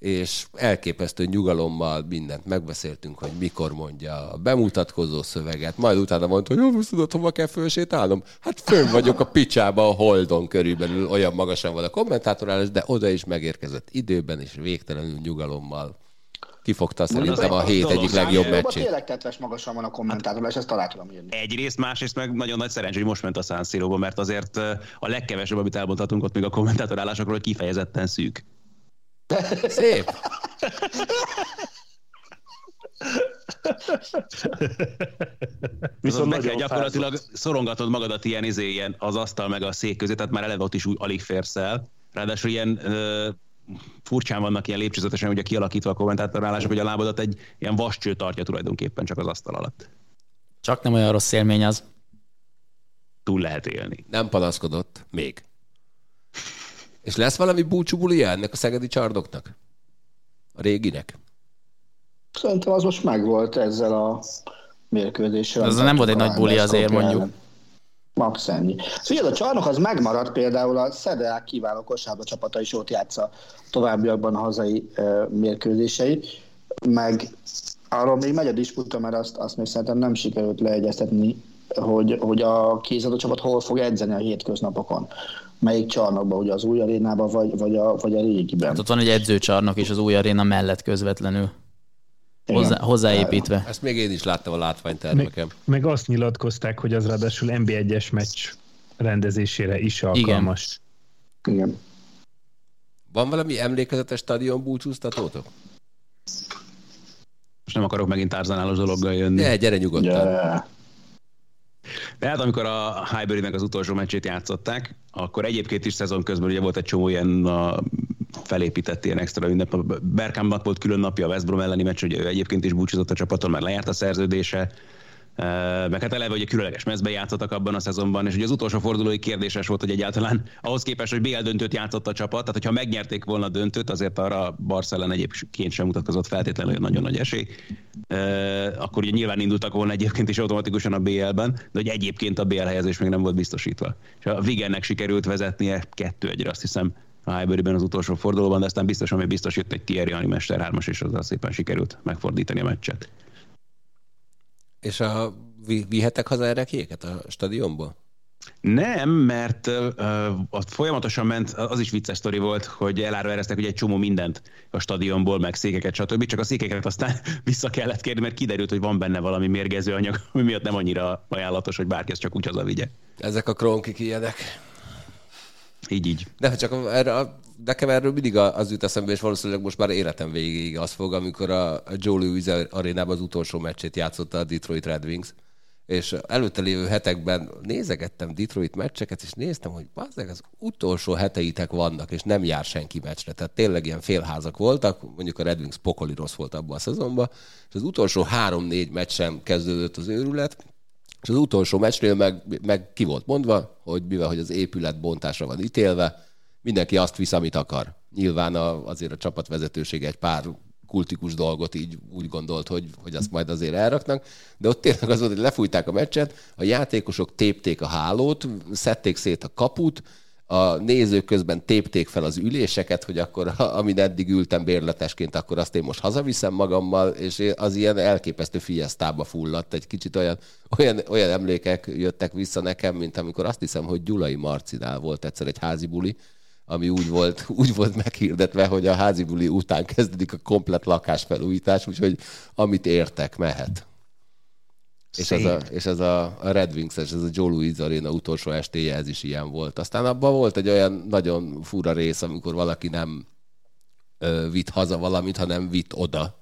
és elképesztő nyugalommal mindent megbeszéltünk, hogy mikor mondja a bemutatkozó szöveget, majd utána mondta, hogy jó, tudod, hova kell fölsétálnom? Hát fönn vagyok a picsába, a Holdon körülbelül, olyan magasan van a kommentátorálás, de oda is megérkezett időben, és végtelenül nyugalommal kifogta szerintem a hét egyik legjobb meccsét. Tényleg tetves magasan van a kommentátor, és ezt alá tudom írni. Egyrészt, másrészt meg nagyon nagy szerencsé, hogy most ment a San mert azért a legkevesebb, amit elmondhatunk ott még a kommentátorálásokról, hogy kifejezetten szűk. Szép. Viszont meg kell gyakorlatilag fázott. szorongatod magadat ilyen, izé, ilyen az asztal meg a szék közé, tehát már eleve ott is úgy alig férsz el. Ráadásul ilyen furcsán vannak ilyen lépcsőzetesen ugye kialakítva a kommentátorálások, hogy a lábadat egy ilyen vascső tartja tulajdonképpen csak az asztal alatt. Csak nem olyan rossz élmény az. Túl lehet élni. Nem panaszkodott. Még. És lesz valami búcsú ennek a szegedi csardoknak? A réginek? Szerintem az most megvolt ezzel a mérkőzéssel. Ez nem volt egy nagy buli azért mondjuk. Ellen. Max ennyi. Szóval a csarnok az megmaradt például a Szedeák kiváló kosárba csapata is ott játsza továbbiakban a hazai uh, mérkőzéseit, meg arról még megy a disputa, mert azt, azt még szerintem nem sikerült leegyeztetni, hogy, hogy a kézadó csapat hol fog edzeni a hétköznapokon. Melyik csarnokban, ugye az új arénában, vagy, vagy, a, vagy a régiben. Hát ott van egy edzőcsarnok és az új aréna mellett közvetlenül. Hozzá, hozzáépítve. Ezt még én is láttam a látványtermeken. Meg, meg azt nyilatkozták, hogy az ráadásul NB1-es meccs rendezésére is alkalmas. Igen. Igen. Van valami emlékezetes stadion búcsúztatótok? Most nem akarok megint tárzanálos dologgal jönni. Ne, gyere nyugodtan. Yeah. De hát amikor a Highbury-nek az utolsó meccsét játszották, akkor egyébként is szezon közben ugye volt egy csomó ilyen a felépített ilyen extra ünnep. Berkámnak volt külön napja a West Brom elleni meccs, hogy ő egyébként is búcsúzott a csapaton, mert lejárt a szerződése. Meg hát eleve a különleges mezbe játszottak abban a szezonban, és ugye az utolsó fordulói kérdéses volt, hogy egyáltalán ahhoz képest, hogy BL döntőt játszott a csapat, tehát hogyha megnyerték volna a döntőt, azért arra Barcelona egyébként sem mutatkozott feltétlenül nagyon nagy esély, akkor ugye nyilván indultak volna egyébként is automatikusan a BL-ben, de hogy egyébként a BL helyezés még nem volt biztosítva. És a Vigennek sikerült vezetnie kettő egyre, azt hiszem, a Highbury-ben az utolsó fordulóban, de aztán biztosan még biztos jött egy Thierry Henry Mester 3 és azzal szépen sikerült megfordítani a meccset. És a, vihetek haza erre kiéket a stadionból? Nem, mert uh, ott folyamatosan ment, az is vicces sztori volt, hogy elárvereztek ugye egy csomó mindent a stadionból, meg székeket, stb. Csak a székeket aztán vissza kellett kérni, mert kiderült, hogy van benne valami mérgező anyag, ami miatt nem annyira ajánlatos, hogy bárki ezt csak úgy hazavigye. Ezek a kronkik ilyenek. Így, így. De csak erre, nekem erről mindig az jut eszembe, és valószínűleg most már életem végéig az fog, amikor a Joe Louis arénában az utolsó meccsét játszotta a Detroit Red Wings, és előtte lévő hetekben nézegettem Detroit meccseket, és néztem, hogy bazdeg, az utolsó heteitek vannak, és nem jár senki meccsre. Tehát tényleg ilyen félházak voltak, mondjuk a Red Wings pokoli rossz volt abban a szezonban, és az utolsó három-négy meccs sem kezdődött az őrület, és az utolsó meccsnél meg, meg ki volt mondva, hogy mivel hogy az épület bontásra van ítélve, mindenki azt visz, amit akar. Nyilván a, azért a csapatvezetőség egy pár kultikus dolgot így úgy gondolt, hogy, hogy azt majd azért elraknak, de ott tényleg az volt, hogy lefújták a meccset, a játékosok tépték a hálót, szedték szét a kaput, a nézők közben tépték fel az üléseket, hogy akkor, amin eddig ültem bérletesként, akkor azt én most hazaviszem magammal, és az ilyen elképesztő fiesztába fulladt. Egy kicsit olyan, olyan, olyan emlékek jöttek vissza nekem, mint amikor azt hiszem, hogy Gyulai Marcinál volt egyszer egy házi buli, ami úgy volt, úgy volt meghirdetve, hogy a házi buli után kezdődik a komplet lakásfelújítás, úgyhogy amit értek, mehet. És ez, a, és ez a, a Red wings ez a Joe Louis Arena utolsó estéje, ez is ilyen volt. Aztán abban volt egy olyan nagyon fura rész, amikor valaki nem ö, vitt haza valamit, hanem vitt oda.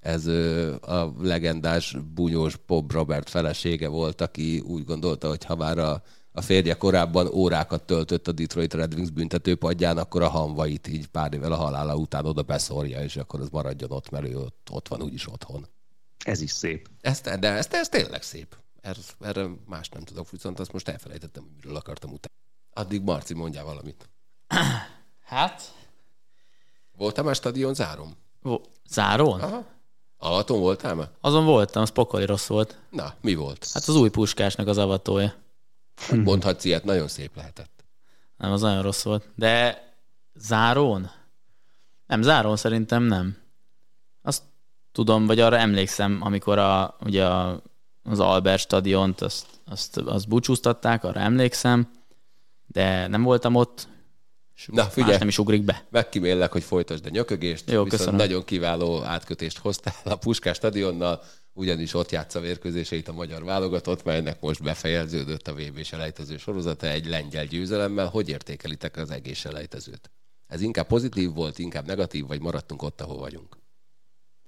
Ez ö, a legendás bunyós Bob Robert felesége volt, aki úgy gondolta, hogy ha már a, a férje korábban órákat töltött a Detroit Red Wings büntetőpadján, akkor a hanvait így pár évvel a halála után oda beszorja, és akkor az maradjon ott, mert ő ott, ott van úgyis otthon. Ez is szép. Ez, de ez, ez tényleg szép. Erre, erre más nem tudok, viszont azt most elfelejtettem, hogy miről akartam utána. Addig Marci, mondjál valamit. Hát? Voltál már stadion zárom? Vo- záron? Aha. Alaton voltál már? Azon voltam, az pokoli rossz volt. Na, mi volt? Hát az új puskásnak az avatója. Hát mondhatsz ilyet, nagyon szép lehetett. Nem, az nagyon rossz volt. De zárón? Nem, zárón szerintem nem. Azt tudom, vagy arra emlékszem, amikor a, ugye a, az Albert stadiont, azt, azt, azt búcsúztatták, arra emlékszem, de nem voltam ott, és Na, figyelj, nem is ugrik be. Megkímélek, hogy folytasd a nyökögést, Jó, viszont köszönöm. nagyon kiváló átkötést hoztál a Puskás stadionnal, ugyanis ott játsza vérkőzéseit a magyar válogatott, melynek most befejeződött a vb selejtező sorozata egy lengyel győzelemmel. Hogy értékelitek az egész selejtezőt? Ez inkább pozitív volt, inkább negatív, vagy maradtunk ott, ahol vagyunk?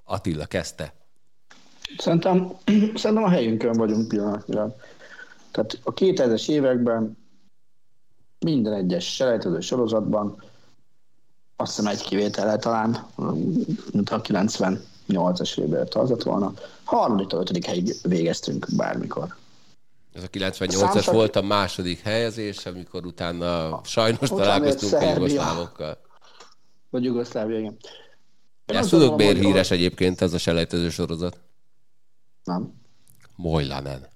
Attila kezdte. Szerintem, szerintem a helyünkön vagyunk pillanatnyilag. Tehát a 2000-es években minden egyes selejtező sorozatban azt hiszem egy kivétellel talán, mint a 98-as évben tartott volna. Harmadik, ötödik helyig végeztünk bármikor. Ez a 98-as Számszak... volt a második helyezés, amikor utána sajnos találkoztunk a jugoszlávokkal. Vagy Jugoszlávia, igen. Ezt tudok, miért híres egyébként ez a selejtező sorozat? Nem. Mojlanen.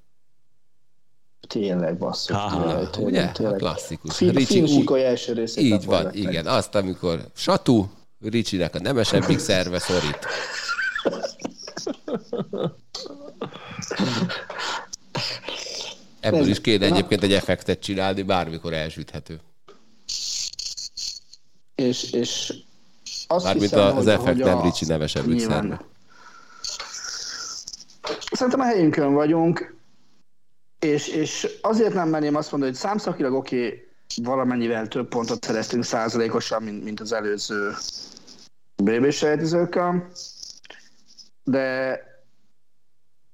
Tényleg basszok. Ha, ugye? Tényleg. A klasszikus. Fi, Ricsi úgy, első részét Így van, igen. Azt, amikor Satu, Ricsinek a nemesebbik szerve szorít. Ebből is kéne egyébként egy effektet csinálni, bármikor elsüthető. És, és azt Mármint hiszem, az effekt nem a... Ricsi nevesebbik szerve. Szerintem a helyünkön vagyunk, és, és azért nem merném azt mondani, hogy számszakilag oké, okay, valamennyivel több pontot szereztünk százalékosan, mint, mint az előző BB sejtezőkkel, de,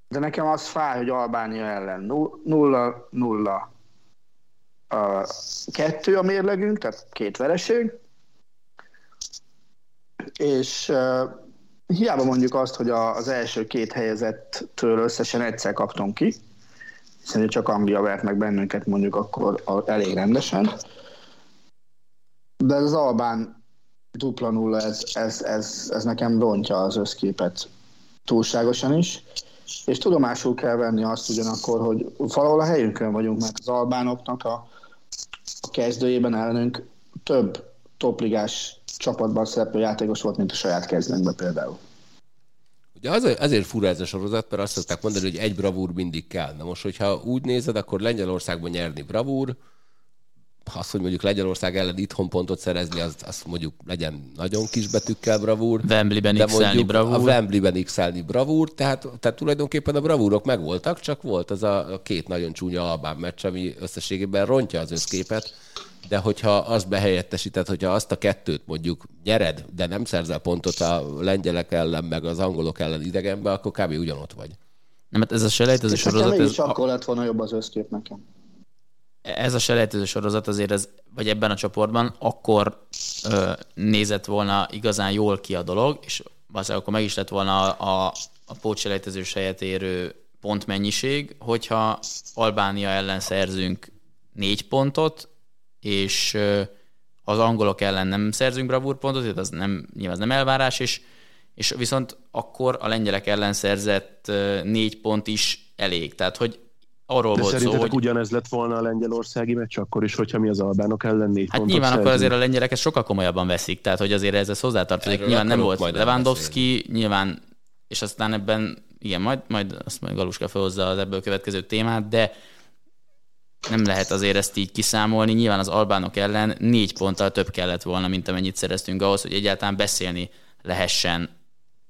de nekem az fáj, hogy Albánia ellen. Nulla, nulla, a kettő a mérlegünk, tehát két vereség, és hiába mondjuk azt, hogy az első két helyezettől összesen egyszer kaptunk ki, hiszen csak Anglia vert meg bennünket mondjuk akkor elég rendesen, de az Albán dupla nulla, ez, ez, ez, ez nekem rontja az összképet túlságosan is, és tudomásul kell venni azt ugyanakkor, hogy valahol a helyünkön vagyunk, mert az albánoknak a, a kezdőjében ellenünk több topligás csapatban szereplő játékos volt, mint a saját kezdőnkben például. Ugye az, azért fura ez a sorozat, mert azt szokták mondani, hogy egy bravúr mindig kell. Na most, hogyha úgy nézed, akkor Lengyelországban nyerni bravúr, azt, hogy mondjuk Lengyelország ellen itthon pontot szerezni, az, az mondjuk legyen nagyon kis betűkkel bravúr. Wembleyben de x bravúr. A Wembleyben x bravúr, tehát, tehát tulajdonképpen a bravúrok megvoltak, csak volt az a, két nagyon csúnya albán meccs, ami összességében rontja az összképet, de hogyha azt behelyettesíted, hogyha azt a kettőt mondjuk nyered, de nem szerzel pontot a lengyelek ellen, meg az angolok ellen idegenbe, akkor kb. ugyanott vagy. Nem, hát ez a selejtező sorozat... Ez... akkor lett volna jobb az összkép nekem ez a selejtező sorozat azért, ez, vagy ebben a csoportban, akkor ö, nézett volna igazán jól ki a dolog, és valószínűleg akkor meg is lett volna a, a, a pótselejtezős helyet érő pontmennyiség, hogyha Albánia ellen szerzünk négy pontot, és ö, az angolok ellen nem szerzünk bravúrpontot, tehát az nem, nyilván az nem elvárás, és, és viszont akkor a lengyelek ellen szerzett négy pont is elég. Tehát, hogy arról De volt szó, hogy... ugyanez lett volna a lengyelországi meccs akkor is, hogyha mi az albánok ellen négy Hát nyilván szerzünk. akkor azért a lengyelek ezt sokkal komolyabban veszik, tehát hogy azért ez hozzátartozik. Erről nyilván nem volt Lewandowski, nyilván, és aztán ebben, igen, majd, majd azt majd Galuska felhozza az ebből következő témát, de nem lehet azért ezt így kiszámolni. Nyilván az albánok ellen négy ponttal több kellett volna, mint amennyit szereztünk ahhoz, hogy egyáltalán beszélni lehessen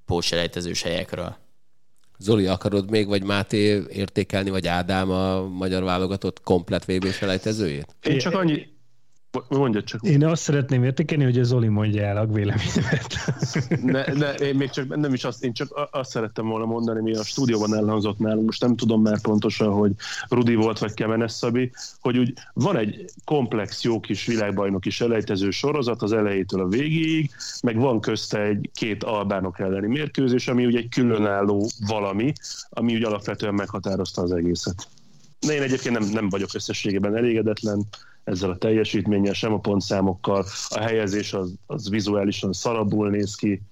pótselejtezős helyekről. Zoli, akarod még, vagy Máté értékelni, vagy Ádám a magyar válogatott komplet vb selejtezőjét? Én csak annyi, Mondja csak. Én azt szeretném értékelni, hogy a Zoli mondja el a véleményemet. Ne, ne, én még csak nem is azt, én csak azt szerettem volna mondani, mi a stúdióban elhangzott nálunk, most nem tudom már pontosan, hogy Rudi volt, vagy Kemenes Szabi, hogy úgy van egy komplex, jó kis világbajnoki selejtező sorozat az elejétől a végéig, meg van közte egy két albánok elleni mérkőzés, ami ugye egy különálló valami, ami úgy alapvetően meghatározta az egészet. De én egyébként nem, nem vagyok összességében elégedetlen, ezzel a teljesítménnyel, sem a pontszámokkal. A helyezés az, az vizuálisan szarabul néz ki,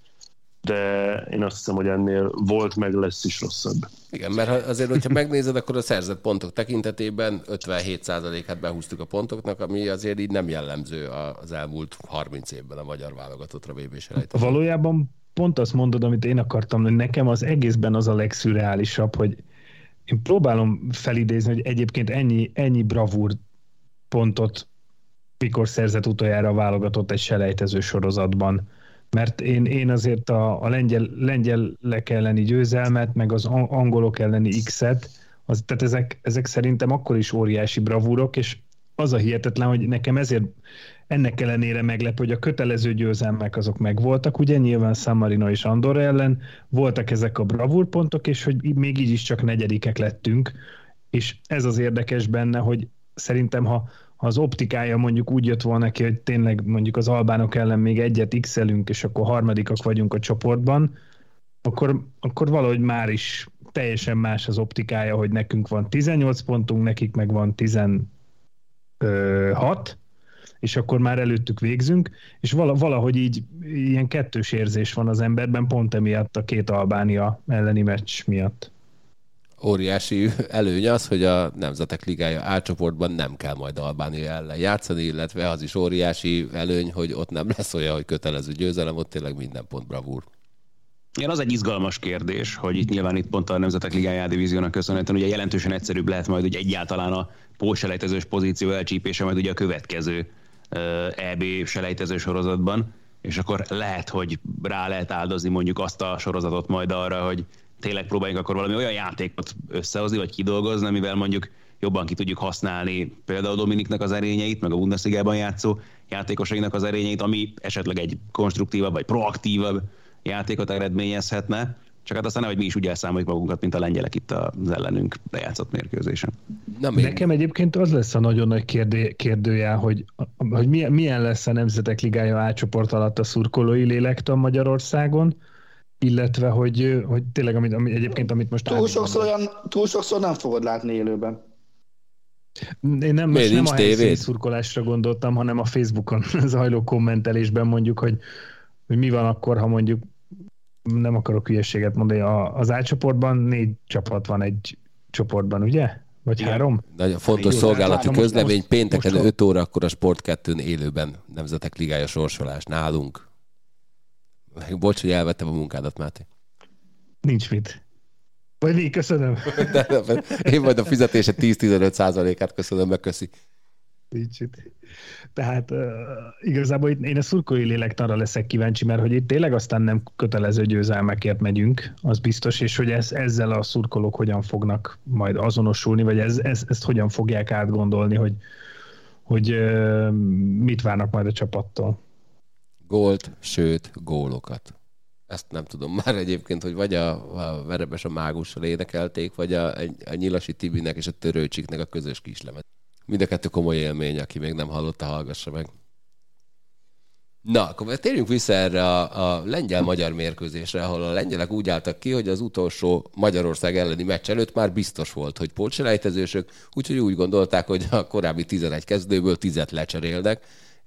de én azt hiszem, hogy ennél volt, meg lesz is rosszabb. Igen, mert azért, hogyha megnézed, akkor a szerzett pontok tekintetében 57%-át behúztuk a pontoknak, ami azért így nem jellemző az elmúlt 30 évben a magyar válogatottra vb Valójában pont azt mondod, amit én akartam, hogy nekem az egészben az a legszürreálisabb, hogy én próbálom felidézni, hogy egyébként ennyi, ennyi bravúr pontot mikor szerzett utoljára válogatott egy selejtező sorozatban. Mert én, én azért a, a lengyel, lengyelek elleni győzelmet, meg az angolok elleni X-et, az, tehát ezek, ezek szerintem akkor is óriási bravúrok, és az a hihetetlen, hogy nekem ezért ennek ellenére meglep, hogy a kötelező győzelmek azok megvoltak, ugye nyilván San Marino és Andorra ellen voltak ezek a bravúrpontok, és hogy még így is csak negyedikek lettünk, és ez az érdekes benne, hogy szerintem, ha az optikája mondjuk úgy jött volna ki, hogy tényleg mondjuk az albánok ellen még egyet x és akkor harmadikak vagyunk a csoportban, akkor, akkor valahogy már is teljesen más az optikája, hogy nekünk van 18 pontunk, nekik meg van 16, és akkor már előttük végzünk, és valahogy így ilyen kettős érzés van az emberben, pont emiatt a két Albánia elleni meccs miatt óriási előny az, hogy a Nemzetek Ligája átcsoportban nem kell majd Albánia ellen játszani, illetve az is óriási előny, hogy ott nem lesz olyan, hogy kötelező győzelem, ott tényleg minden pont bravúr. Igen, az egy izgalmas kérdés, hogy itt nyilván itt pont a Nemzetek Ligája divíziónak köszönhetően ugye jelentősen egyszerűbb lehet majd ugye egyáltalán a póselejtezős pozíció elcsípése majd ugye a következő EB selejtező sorozatban, és akkor lehet, hogy rá lehet áldozni mondjuk azt a sorozatot majd arra, hogy tényleg próbáljunk akkor valami olyan játékot összehozni, vagy kidolgozni, amivel mondjuk jobban ki tudjuk használni például Dominiknak az erényeit, meg a Bundesliga-ban játszó játékosainak az erényeit, ami esetleg egy konstruktívabb vagy proaktívabb játékot eredményezhetne. Csak hát aztán nehogy mi is úgy elszámoljuk magunkat, mint a lengyelek itt az ellenünk lejátszott mérkőzésen. Na, még... Nekem egyébként az lesz a nagyon nagy kérdé, kérdője, hogy, hogy milyen, milyen lesz a Nemzetek Ligája átcsoport alatt a szurkolói lélektan Magyarországon, illetve hogy, hogy tényleg amit, amit egyébként, amit most... Túl sokszor, olyan, túl sokszor nem fogod látni élőben. Én nem, most nem a helyszíni szurkolásra gondoltam, hanem a Facebookon zajló kommentelésben mondjuk, hogy, hogy mi van akkor, ha mondjuk nem akarok hülyeséget mondani, az átcsoportban négy csapat van egy csoportban, ugye? Vagy Igen. három? Nagyon fontos Jó, szolgálati most, közlemény. Most, Pénteken most 5 órakor a Sport 2 élőben Nemzetek Ligája sorsolás nálunk. Bocs, hogy elvettem a munkádat, Máté. Nincs mit. Vagy mi, köszönöm. De, de, én majd a fizetése 10-15 százalékát köszönöm, meg köszi. Nincs itt. Tehát uh, igazából itt én a szurkolói lélektanra leszek kíváncsi, mert hogy itt tényleg aztán nem kötelező győzelmekért megyünk, az biztos, és hogy ez, ezzel a szurkolók hogyan fognak majd azonosulni, vagy ez, ez, ezt hogyan fogják átgondolni, hogy, hogy uh, mit várnak majd a csapattól. Gólt, sőt, gólokat. Ezt nem tudom már egyébként, hogy vagy a, a Verebes a mágussal énekelték, vagy a, a Nyilasi Tibinek és a Törőcsiknek a közös kislemet. Mind a kettő komoly élmény, aki még nem hallotta, hallgassa meg. Na, akkor térjünk vissza erre a, a lengyel-magyar mérkőzésre, ahol a lengyelek úgy álltak ki, hogy az utolsó Magyarország elleni meccs előtt már biztos volt, hogy pótselejtezősök, úgyhogy úgy gondolták, hogy a korábbi 11 kezdőből 10 lecserélnek,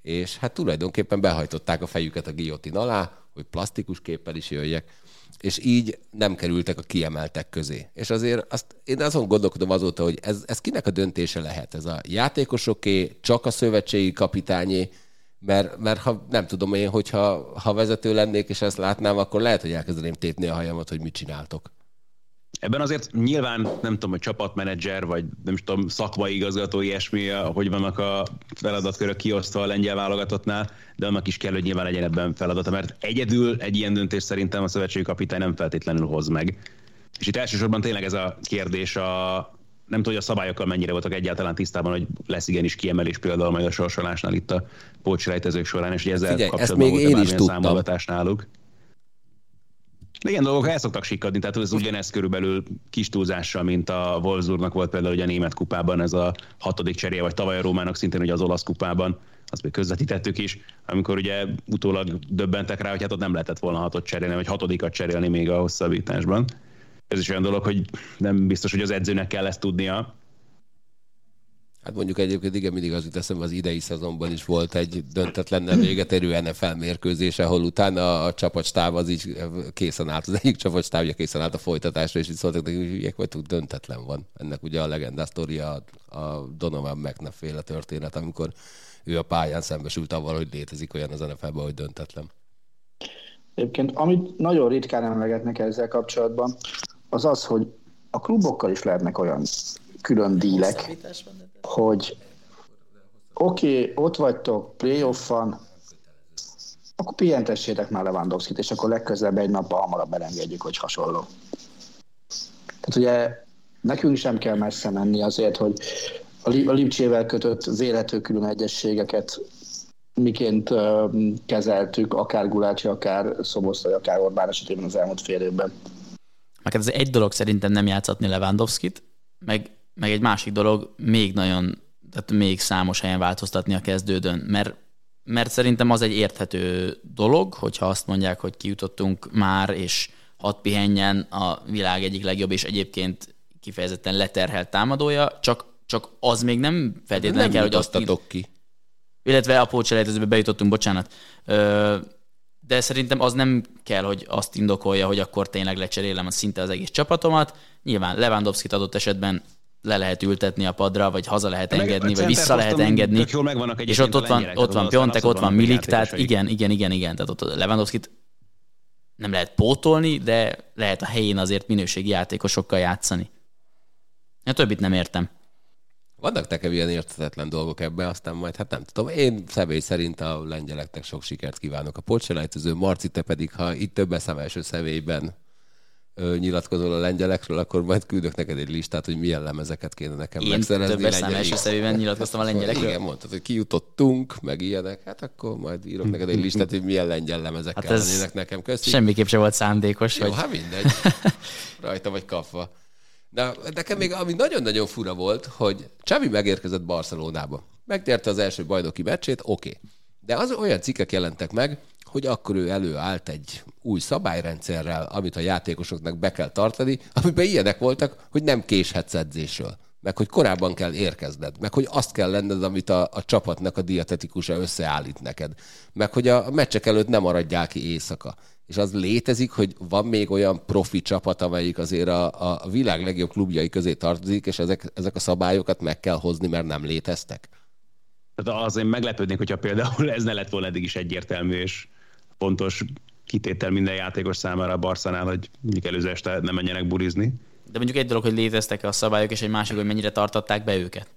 és hát tulajdonképpen behajtották a fejüket a guillotine alá, hogy plastikus képpel is jöjjek, és így nem kerültek a kiemeltek közé. És azért azt, én azon gondolkodom azóta, hogy ez, ez kinek a döntése lehet? Ez a játékosoké, csak a szövetségi kapitányé, mert, mert ha nem tudom én, hogyha ha vezető lennék, és ezt látnám, akkor lehet, hogy elkezdeném tépni a hajamat, hogy mit csináltok. Ebben azért nyilván nem tudom, hogy csapatmenedzser, vagy nem is tudom, szakmai igazgató, ilyesmi, hogy vannak a feladatkörök kiosztva a lengyel válogatottnál, de annak is kell, hogy nyilván legyen ebben feladata, mert egyedül egy ilyen döntés szerintem a szövetségi kapitány nem feltétlenül hoz meg. És itt elsősorban tényleg ez a kérdés a, nem tudom, hogy a szabályokkal mennyire voltak egyáltalán tisztában, hogy lesz igenis kiemelés például majd a sorsolásnál itt a pótselejtezők során, és hogy ezzel Figyelj, kapcsolatban volt én is tudtam. náluk. De dolgok el szoktak sikadni, tehát ez ugyanez körülbelül kis túlzással, mint a Wolfsburgnak volt például ugye a német kupában ez a hatodik cseréje, vagy tavaly a Rómának szintén ugye az olasz kupában, azt még közvetítettük is, amikor ugye utólag döbbentek rá, hogy hát ott nem lehetett volna hatot cserélni, vagy hatodikat cserélni még a hosszabbításban. Ez is olyan dolog, hogy nem biztos, hogy az edzőnek kell ezt tudnia, Hát mondjuk egyébként igen, mindig az jut eszembe, az idei szezonban is volt egy döntetlennel véget érő NFL mérkőzés, ahol utána a csapatstáb az így készen állt, az egyik csapatstábja készen állt a folytatásra, és így szóltak hogy hülyek vagytok, döntetlen van. Ennek ugye a legendás sztoria a Donovan McNabb féle történet, amikor ő a pályán szembesült avval, hogy létezik olyan az NFL-ben, hogy döntetlen. Egyébként, amit nagyon ritkán emlegetnek ezzel kapcsolatban, az az, hogy a klubokkal is lehetnek olyan külön dílek, hogy oké, okay, ott vagytok, playoff van, akkor pihentessétek már Lewandowski-t, és akkor legközelebb egy nappal hamarabb elengedjük, hogy hasonló. Tehát ugye nekünk sem kell messze menni azért, hogy a Lipcsével kötött vélető külön egyességeket miként kezeltük, akár Gulácsi, akár Szoboszlai, akár Orbán esetében az elmúlt fél évben. Meg ez egy dolog szerintem nem játszatni Lewandowski-t, meg meg egy másik dolog, még nagyon, tehát még számos helyen változtatni a kezdődön, mert, mert szerintem az egy érthető dolog, hogyha azt mondják, hogy kijutottunk már, és hat pihenjen a világ egyik legjobb, és egyébként kifejezetten leterhelt támadója, csak, csak az még nem feltétlenül nem kell, hogy azt ki. Illetve a pócselejtezőbe bejutottunk, bocsánat. De szerintem az nem kell, hogy azt indokolja, hogy akkor tényleg lecserélem a szinte az egész csapatomat. Nyilván Lewandowski adott esetben le lehet ültetni a padra, vagy haza lehet meg engedni, vagy vissza lehet engedni. Jól megvannak és ott, ott van, ott van Piontek, ott van Milik, tehát igen, igen, igen, igen, tehát ott lewandowski nem lehet pótolni, de lehet a helyén azért minőségi játékosokkal játszani. A többit nem értem. Vannak nekem ilyen érthetetlen dolgok ebben, aztán majd, hát nem tudom. Én személy szerint a lengyeleknek sok sikert kívánok. A polcselejtező Marci, te pedig, ha itt több eszem első személyben nyilatkozol a lengyelekről, akkor majd küldök neked egy listát, hogy milyen lemezeket kéne nekem Én megszerezni. Én több első szemében nyilatkoztam a lengyelekről. Igen, mondtad, hogy kijutottunk, meg ilyenek, hát akkor majd írok neked egy listát, hogy milyen lengyel lemezek hát kellenének nekem. Köszi. Semmiképp sem volt szándékos. Jó, vagy... hát mindegy. Rajta vagy kapva. De nekem még ami nagyon-nagyon fura volt, hogy Csavi megérkezett Barcelonába. Megnyerte az első bajnoki meccsét, oké. Okay. De az olyan cikkek jelentek meg, hogy akkor ő előállt egy új szabályrendszerrel, amit a játékosoknak be kell tartani, amiben ilyenek voltak, hogy nem késhetsz edzésről meg hogy korábban kell érkezned, meg hogy azt kell lenned, amit a, a csapatnak a dietetikusa összeállít neked, meg hogy a meccsek előtt nem maradjál ki éjszaka. És az létezik, hogy van még olyan profi csapat, amelyik azért a, a világ legjobb klubjai közé tartozik, és ezek, ezek a szabályokat meg kell hozni, mert nem léteztek? Tehát az én meglepődnék, hogyha például ez ne lett volna eddig is egyértelmű és pontos kitétel minden játékos számára a Barszánál, hogy mondjuk előző este nem menjenek burizni. De mondjuk egy dolog, hogy léteztek a szabályok, és egy másik, hogy mennyire tartották be őket.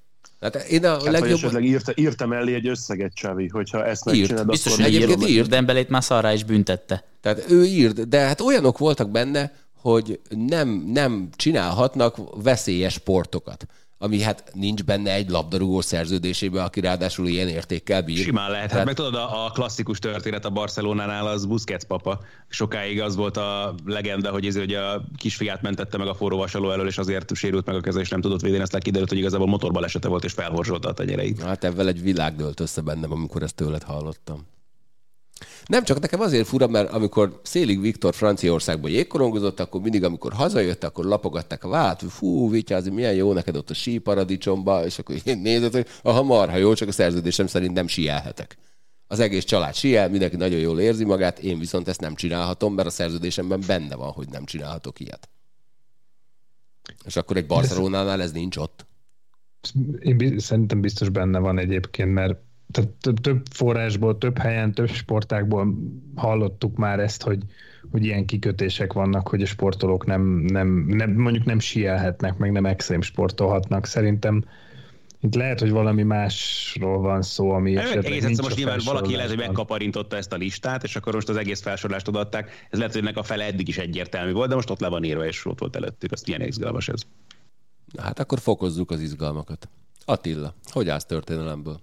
Hát én a hát, legjobb... esetleg írta, írta mellé egy összeget, Csavi, hogyha ezt megcsinálod, Biztos, akkor... Biztos, hogy írt. Dembelét már szarrá is büntette. Tehát ő írt, de hát olyanok voltak benne, hogy nem, nem csinálhatnak veszélyes sportokat ami hát nincs benne egy labdarúgó szerződésében, aki ráadásul ilyen értékkel bír. Simán lehet. Hát, hát meg tudod, a, a klasszikus történet a Barcelonánál az Busquets papa. Sokáig az volt a legenda, hogy ez hogy a kisfiát mentette meg a forró vasaló elől, és azért sérült meg a keze, és nem tudott védeni, aztán kiderült, hogy igazából motorbaleset volt, és felhorzsolta a tenyereit. Hát ebben egy világ dölt össze bennem, amikor ezt tőled hallottam. Nem csak nekem azért fura, mert amikor Szélig Viktor Franciaországban jégkorongozott, akkor mindig, amikor hazajött, akkor lapogatták a vállát, hogy fú, vityázi, milyen jó neked ott a síparadicsomba, és akkor nézett, hogy aha, marha jó, csak a szerződésem szerint nem sielhetek. Az egész család siel, mindenki nagyon jól érzi magát, én viszont ezt nem csinálhatom, mert a szerződésemben benne van, hogy nem csinálhatok ilyet. És akkor egy Barcelonánál ez nincs ott. Én szerintem biztos benne van egyébként, mert tehát több, több forrásból, több helyen, több sportákból hallottuk már ezt, hogy, hogy ilyen kikötések vannak, hogy a sportolók nem, nem, nem mondjuk nem sielhetnek, meg nem extrém sportolhatnak. Szerintem itt lehet, hogy valami másról van szó, ami nem, esetleg egész nincs most nyilván valaki lehet, hogy megkaparintotta ezt a listát, és akkor most az egész felsorolást odaadták. Ez lehet, hogy ennek a fele eddig is egyértelmű volt, de most ott le van írva, és ott volt előttük. Azt milyen izgalmas ez. Na hát akkor fokozzuk az izgalmakat. Attila, hogy állsz történelemből?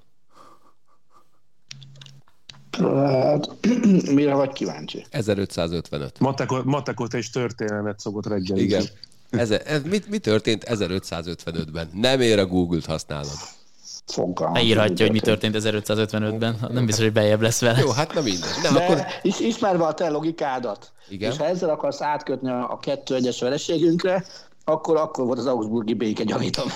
Hát, mire vagy kíváncsi? 1555. Matekot, matekot és történelmet szokott reggel. Igen. Ez, ez, mi, mi történt 1555-ben? Nem ér a Google-t használod. Fogalmam. Beírhatja, hogy mi történt 1555-ben. Nem biztos, hogy bejebb lesz vele. Jó, hát nem minden. De, De akkor... is, ismerve a te logikádat, Igen? és ha ezzel akarsz átkötni a, a kettő egyes vereségünkre, akkor, akkor volt az Augsburgi béke, gyanítom.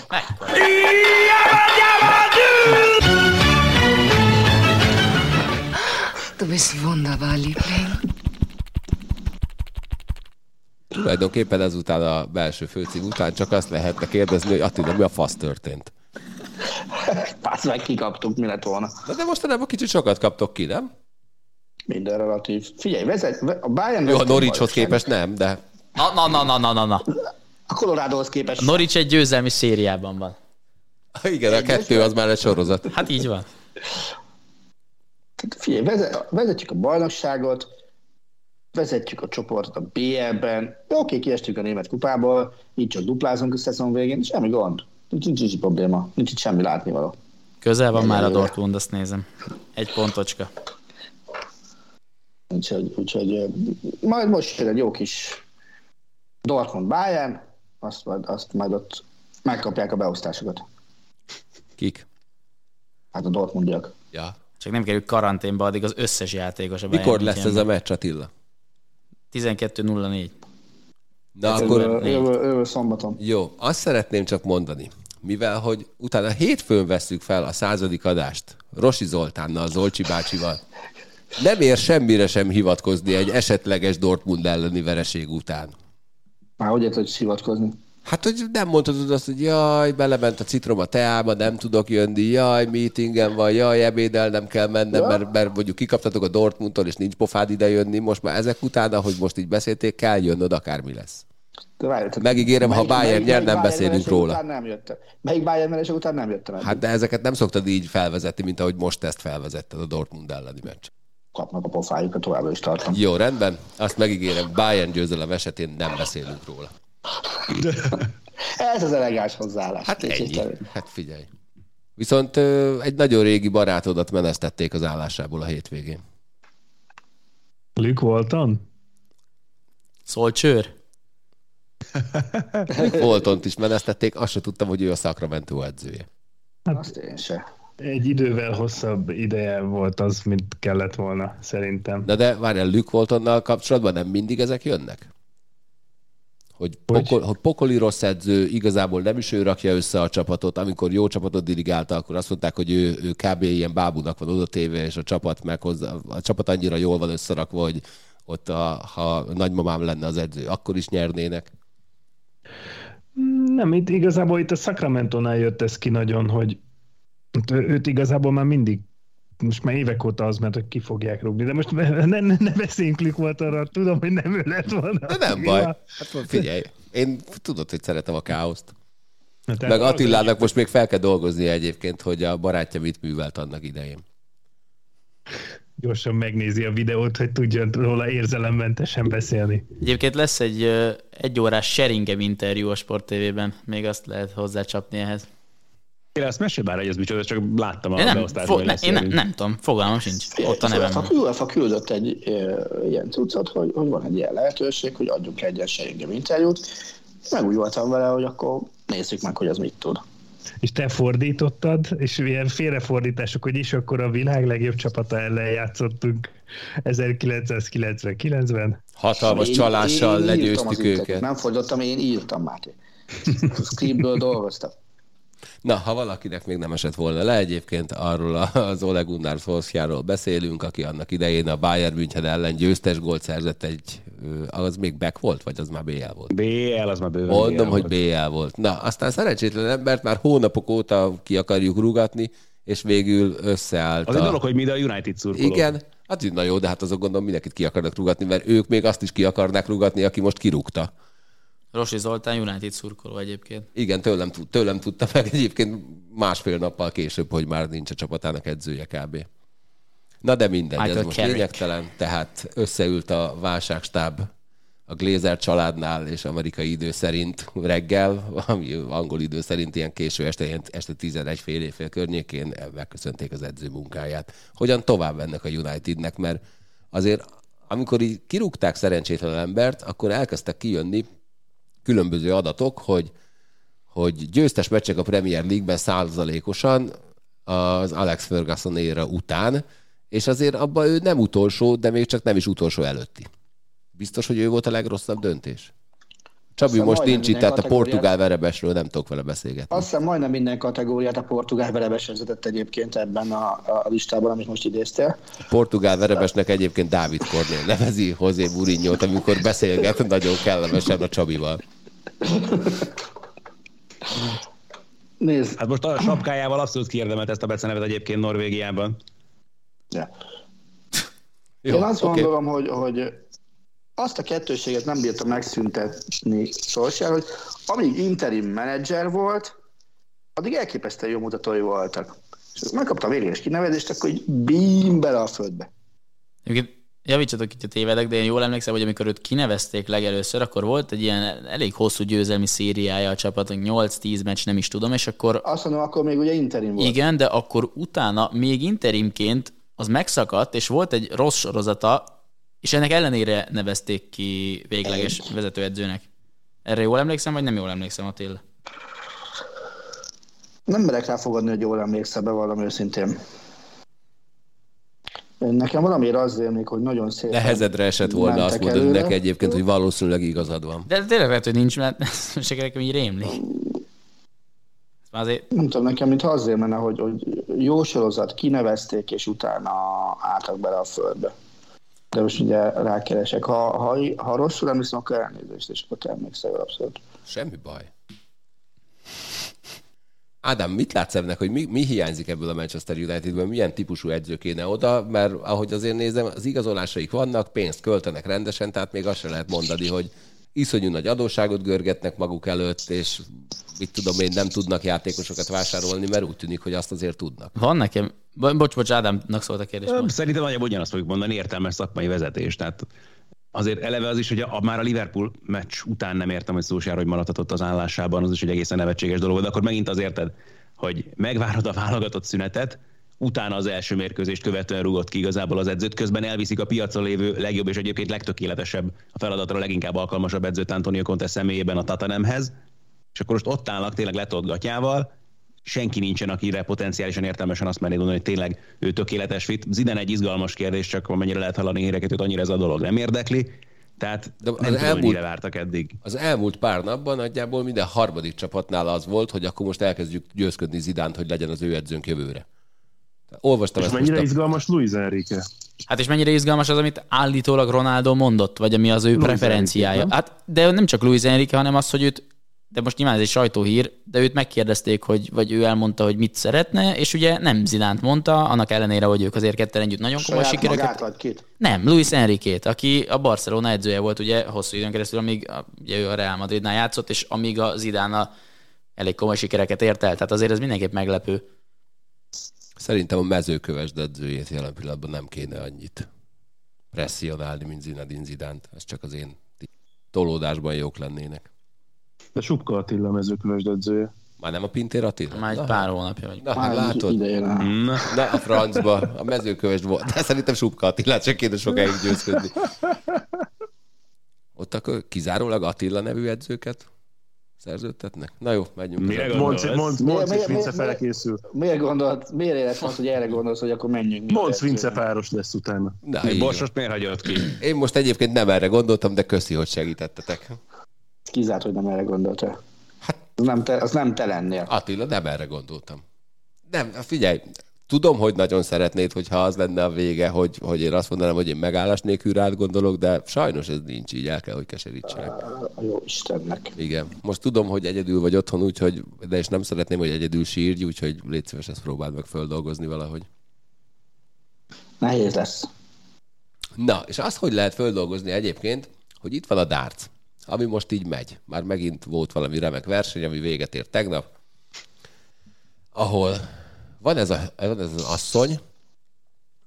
Du bist wunderbar, Liebling. Tulajdonképpen ezután a belső főcím után csak azt lehetne kérdezni, hogy Attila, mi a fasz történt? Pász meg kikaptuk, mi lett volna. De, de mostanában kicsit sokat kaptok ki, nem? Minden relatív. Figyelj, vezet, a Bayern... Jó, a Norwichhoz képest nem, de... Na, na, na, na, na, na, na. A Coloradohoz képest... A Norwich egy győzelmi szériában van. Igen, a kettő az már egy sorozat. Hát így van. Figyelj, vezetjük a bajnokságot, vezetjük a csoportot a BL-ben, oké, kiestünk a német kupából, így csak duplázunk a szezon végén, semmi gond. Nincs, nincs, nincs probléma, nincs itt semmi látnivaló. Közel van már a Dortmund, azt nézem. Egy pontocska. Úgyhogy, úgyhogy majd most jön egy jó kis Dortmund Bayern, azt, majd, azt majd ott megkapják a beosztásokat. Kik? Hát a Dortmundiak. Ja. Csak nem kerül karanténba, addig az összes játékos a Mikor lesz ez a meccs, Attila? 12.04. Na hát akkor... Jövő, jövő szombaton. Jó, azt szeretném csak mondani, mivel hogy utána hétfőn veszük fel a századik adást Rosi Zoltánnal, Zolcsi bácsival, nem ér semmire sem hivatkozni egy esetleges Dortmund elleni vereség után. Már hogy érted, hogy hivatkozni? Hát, hogy nem mondhatod azt, hogy jaj, belement a citrom a teába, nem tudok jönni, jaj, meetingen van, jaj, ebédel nem kell mennem, ja. mert, mert mondjuk kikaptatok a Dortmundtól, és nincs pofád ide jönni, most már ezek után, ahogy most így beszélték, kell jönnöd, akármi lesz. Várj, Megígérem, melyik, ha Bayern nyer, nem beszélünk róla. Után nem jöttem. Melyik Bayern vereség után nem jöttem. Hát de ezeket nem szoktad így felvezetni, mint ahogy most ezt felvezetted a Dortmund elleni meccs. Kapnak a pofájukat, továbbra is tartom. Jó, rendben. Azt megígérem, Bayern győzelem esetén nem beszélünk róla. Ez az elegáns hozzáállás. Hát ennyi. Hát figyelj. Viszont egy nagyon régi barátodat menesztették az állásából a hétvégén. Luke Walton? Szolcsőr? Waltont is menesztették, azt se tudtam, hogy ő a Sacramento edzője. Hát, azt én se. egy idővel hosszabb ideje volt az, mint kellett volna, szerintem. De de várjál, Luke Waltonnal kapcsolatban nem mindig ezek jönnek? Hogy, pokol, hogy pokoli rossz edző, igazából nem is ő rakja össze a csapatot, amikor jó csapatot dirigálta, akkor azt mondták, hogy ő, ő kb. ilyen bábunak van oda téve, és a csapat, meg hozzá, a csapat annyira jól van összerakva, hogy ott a, ha nagymamám lenne az edző, akkor is nyernének. Nem, itt igazából itt a Sacramento-nál jött ez ki nagyon, hogy őt igazából már mindig most már évek óta az, mert ki fogják rúgni, de most ne, ne, ne beszéljünk volt arra, tudom, hogy nem ő lett volna. De nem baj. Hát figyelj, én tudod, hogy szeretem a káoszt. Hát Meg Attilának most még fel kell dolgozni egyébként, hogy a barátja mit művelt annak idején. Gyorsan megnézi a videót, hogy tudjon róla érzelemmentesen beszélni. Egyébként lesz egy egy órás Sheringem interjú a Sport TV-ben, még azt lehet hozzácsapni ehhez. Én ezt mesélj már, hogy ez micsoda, csak láttam a én nem, fo- ne, én nem, nem tudom, fogalmam sincs. Ott a nevem. A UEFA küldött egy e, ilyen cuccot, hogy, hogy van egy ilyen lehetőség, hogy adjunk egy engem interjút. Meg úgy voltam vele, hogy akkor nézzük meg, hogy az mit tud. És te fordítottad, és ilyen félrefordítások, hogy is akkor a világ legjobb csapata ellen játszottunk 1999-ben. Hatalmas én, csalással én, én legyőztük őket. Nem fordítottam, én írtam, Máté. Scriptből dolgoztam. Na, ha valakinek még nem esett volna le, egyébként arról az Ole Gunnar Solskjaerról beszélünk, aki annak idején a Bayern München ellen győztes gólt szerzett egy, az még back volt, vagy az már BL volt? BL, az már bőven Mondom, BL hogy BL volt. Na, aztán szerencsétlen embert már hónapok óta ki akarjuk rugatni, és végül összeállt. Az a... egy dolog, hogy mi a United szurkolók. Igen, hát na jó, de hát azok gondolom mindenkit ki akarnak rugatni, mert ők még azt is ki akarnák rugatni, aki most kirúgta. Rosi Zoltán United szurkoló egyébként. Igen, tőlem, tőlem tudta meg egyébként másfél nappal később, hogy már nincs a csapatának edzője kb. Na de mindegy, Michael ez most Carrick. lényegtelen. Tehát összeült a válságstáb a Glazer családnál, és amerikai idő szerint reggel, ami angol idő szerint ilyen késő este, este 11 fél évfél környékén megköszönték az edző munkáját. Hogyan tovább ennek a Unitednek, mert azért amikor így kirúgták szerencsétlen embert, akkor elkezdtek kijönni különböző adatok, hogy, hogy győztes meccsek a Premier League-ben százalékosan az Alex Ferguson éra után, és azért abban ő nem utolsó, de még csak nem is utolsó előtti. Biztos, hogy ő volt a legrosszabb döntés? Csabi Aztán most nincs itt, tehát a portugál verebesről nem tudok vele beszélgetni. Azt hiszem majdnem minden kategóriát a portugál verebes vezetett egyébként ebben a, a listában, amit most idéztél. A portugál verebesnek egyébként Dávid Kornél nevezi José Mourinho-t, amikor beszélget nagyon kellemesen a Csabival. Nézd. Hát most a sapkájával abszolút kiérdemelt ezt a becenevet egyébként Norvégiában. Ja. Jó, Én azt okay. gondolom, hogy, hogy azt a kettőséget nem bírta megszüntetni Solskjaer, hogy amíg interim menedzser volt, addig elképesztően jó mutatói voltak. És megkapta a végleges kinevezést, akkor így bím bele a földbe. Egyébként javítsatok itt a tévedek, de én jól emlékszem, hogy amikor őt kinevezték legelőször, akkor volt egy ilyen elég hosszú győzelmi szériája a csapatnak, 8-10 meccs, nem is tudom, és akkor... Azt mondom, akkor még ugye interim volt. Igen, de akkor utána még interimként az megszakadt, és volt egy rossz sorozata, és ennek ellenére nevezték ki végleges egy. vezetőedzőnek. Erre jól emlékszem, vagy nem jól emlékszem, Attila? Nem merek rá fogadni, hogy jól emlékszem, valami őszintén. Nekem valamiért az élnék, hogy nagyon szép. Nehezedre esett volna azt mondani neki egyébként, hogy valószínűleg igazad van. De tényleg lehet, hogy nincs, mert se nekem így rémli. Azért... Nem tudom, nekem mintha azért menne, hogy, hogy jó sorozat, kinevezték, és utána álltak bele a földbe de most ugye rákeresek. Ha, ha, ha rosszul emlékszem, akkor elnézést, és akkor te emlékszel abszolút. Semmi baj. Ádám, mit látsz ennek, hogy mi, mi hiányzik ebből a Manchester Unitedből, milyen típusú edző kéne oda, mert ahogy azért nézem, az igazolásaik vannak, pénzt költenek rendesen, tehát még azt sem lehet mondani, hogy iszonyú nagy adósságot görgetnek maguk előtt, és mit tudom én, nem tudnak játékosokat vásárolni, mert úgy tűnik, hogy azt azért tudnak. Van nekem, bocs, bocs, Ádámnak szólt a kérdés. Szerintem nagyjából ugyanazt fogjuk mondani, értelmes szakmai vezetés. Tehát azért eleve az is, hogy a, már a Liverpool meccs után nem értem, hogy Szósjár, hogy maradhatott az állásában, az is egy egészen nevetséges dolog, de akkor megint az érted, hogy megvárod a válogatott szünetet, utána az első mérkőzést követően rúgott ki igazából az edzőt, közben elviszik a piacon lévő legjobb és egyébként legtökéletesebb, a feladatra leginkább alkalmasabb edzőt Antonio Conte személyében a Tatanemhez, és akkor most ott állnak tényleg letolt gatyával, senki nincsen, akire potenciálisan értelmesen azt merné gondolni, hogy tényleg ő tökéletes fit. Zidane egy izgalmas kérdés, csak mennyire lehet hallani híreket, hogy annyira ez a dolog nem érdekli. Tehát De nem az tudom, elmúlt, vártak eddig. Az elmúlt pár napban nagyjából minden harmadik csapatnál az volt, hogy akkor most elkezdjük győzködni Zidánt, hogy legyen az ő edzőnk jövőre. Olvastam és ezt mennyire most a... izgalmas Luis Enrique? Hát és mennyire izgalmas az, amit állítólag Ronaldo mondott, vagy ami az ő Luis preferenciája. Enrique, hát, de nem csak Luis Enrique, hanem az, hogy őt de most nyilván ez egy sajtóhír, de őt megkérdezték, hogy, vagy ő elmondta, hogy mit szeretne, és ugye nem Zidánt mondta, annak ellenére, hogy ők azért ketten együtt nagyon komoly sikereket. Két. Nem, Luis Enrique, aki a Barcelona edzője volt ugye hosszú időn keresztül, amíg ugye ő a Real Madridnál játszott, és amíg a Zidán elég komoly sikereket ért el, tehát azért ez mindenképp meglepő. Szerintem a mezőköves edzőjét jelen pillanatban nem kéne annyit presszionálni, mint Zinedine Zidánt. Ez csak az én tolódásban jók lennének. De Subka Attila mezőköves edzője. Már nem a Pintér Attila? Már egy Na. pár hónapja vagy. Na, hát látod? Na. Na, a francba, a mezőköves volt. De szerintem Subka Attila, csak kéne sokáig győzködni. Ott akkor kizárólag Attila nevű edzőket szerződtetnek? Na jó, menjünk. Mire gondolsz? Mondd, mondd, és Vince felkészül. Miért gondolt, miért élet az, hogy erre gondolsz, hogy akkor menjünk? Mondd, Vince páros lesz utána. Na, Borsos miért hagyott ki? Én most egyébként nem erre gondoltam, de köszi, hogy segítettetek. Kizárt, hogy nem erre gondoltál. Hát, az nem te, az nem te lennél. Attila, nem erre gondoltam. Nem, figyelj, tudom, hogy nagyon szeretnéd, hogyha az lenne a vége, hogy, hogy én azt mondanám, hogy én megállás nélkül rád gondolok, de sajnos ez nincs így, el kell, hogy keserítsenek. Jó Istennek. Igen. Most tudom, hogy egyedül vagy otthon, úgyhogy, de és nem szeretném, hogy egyedül sírj, úgyhogy légy szíves, ezt próbáld meg földolgozni valahogy. Nehéz lesz. Na, és azt, hogy lehet földolgozni egyébként, hogy itt van a darts ami most így megy. Már megint volt valami remek verseny, ami véget ért tegnap, ahol van ez, a, van ez az asszony,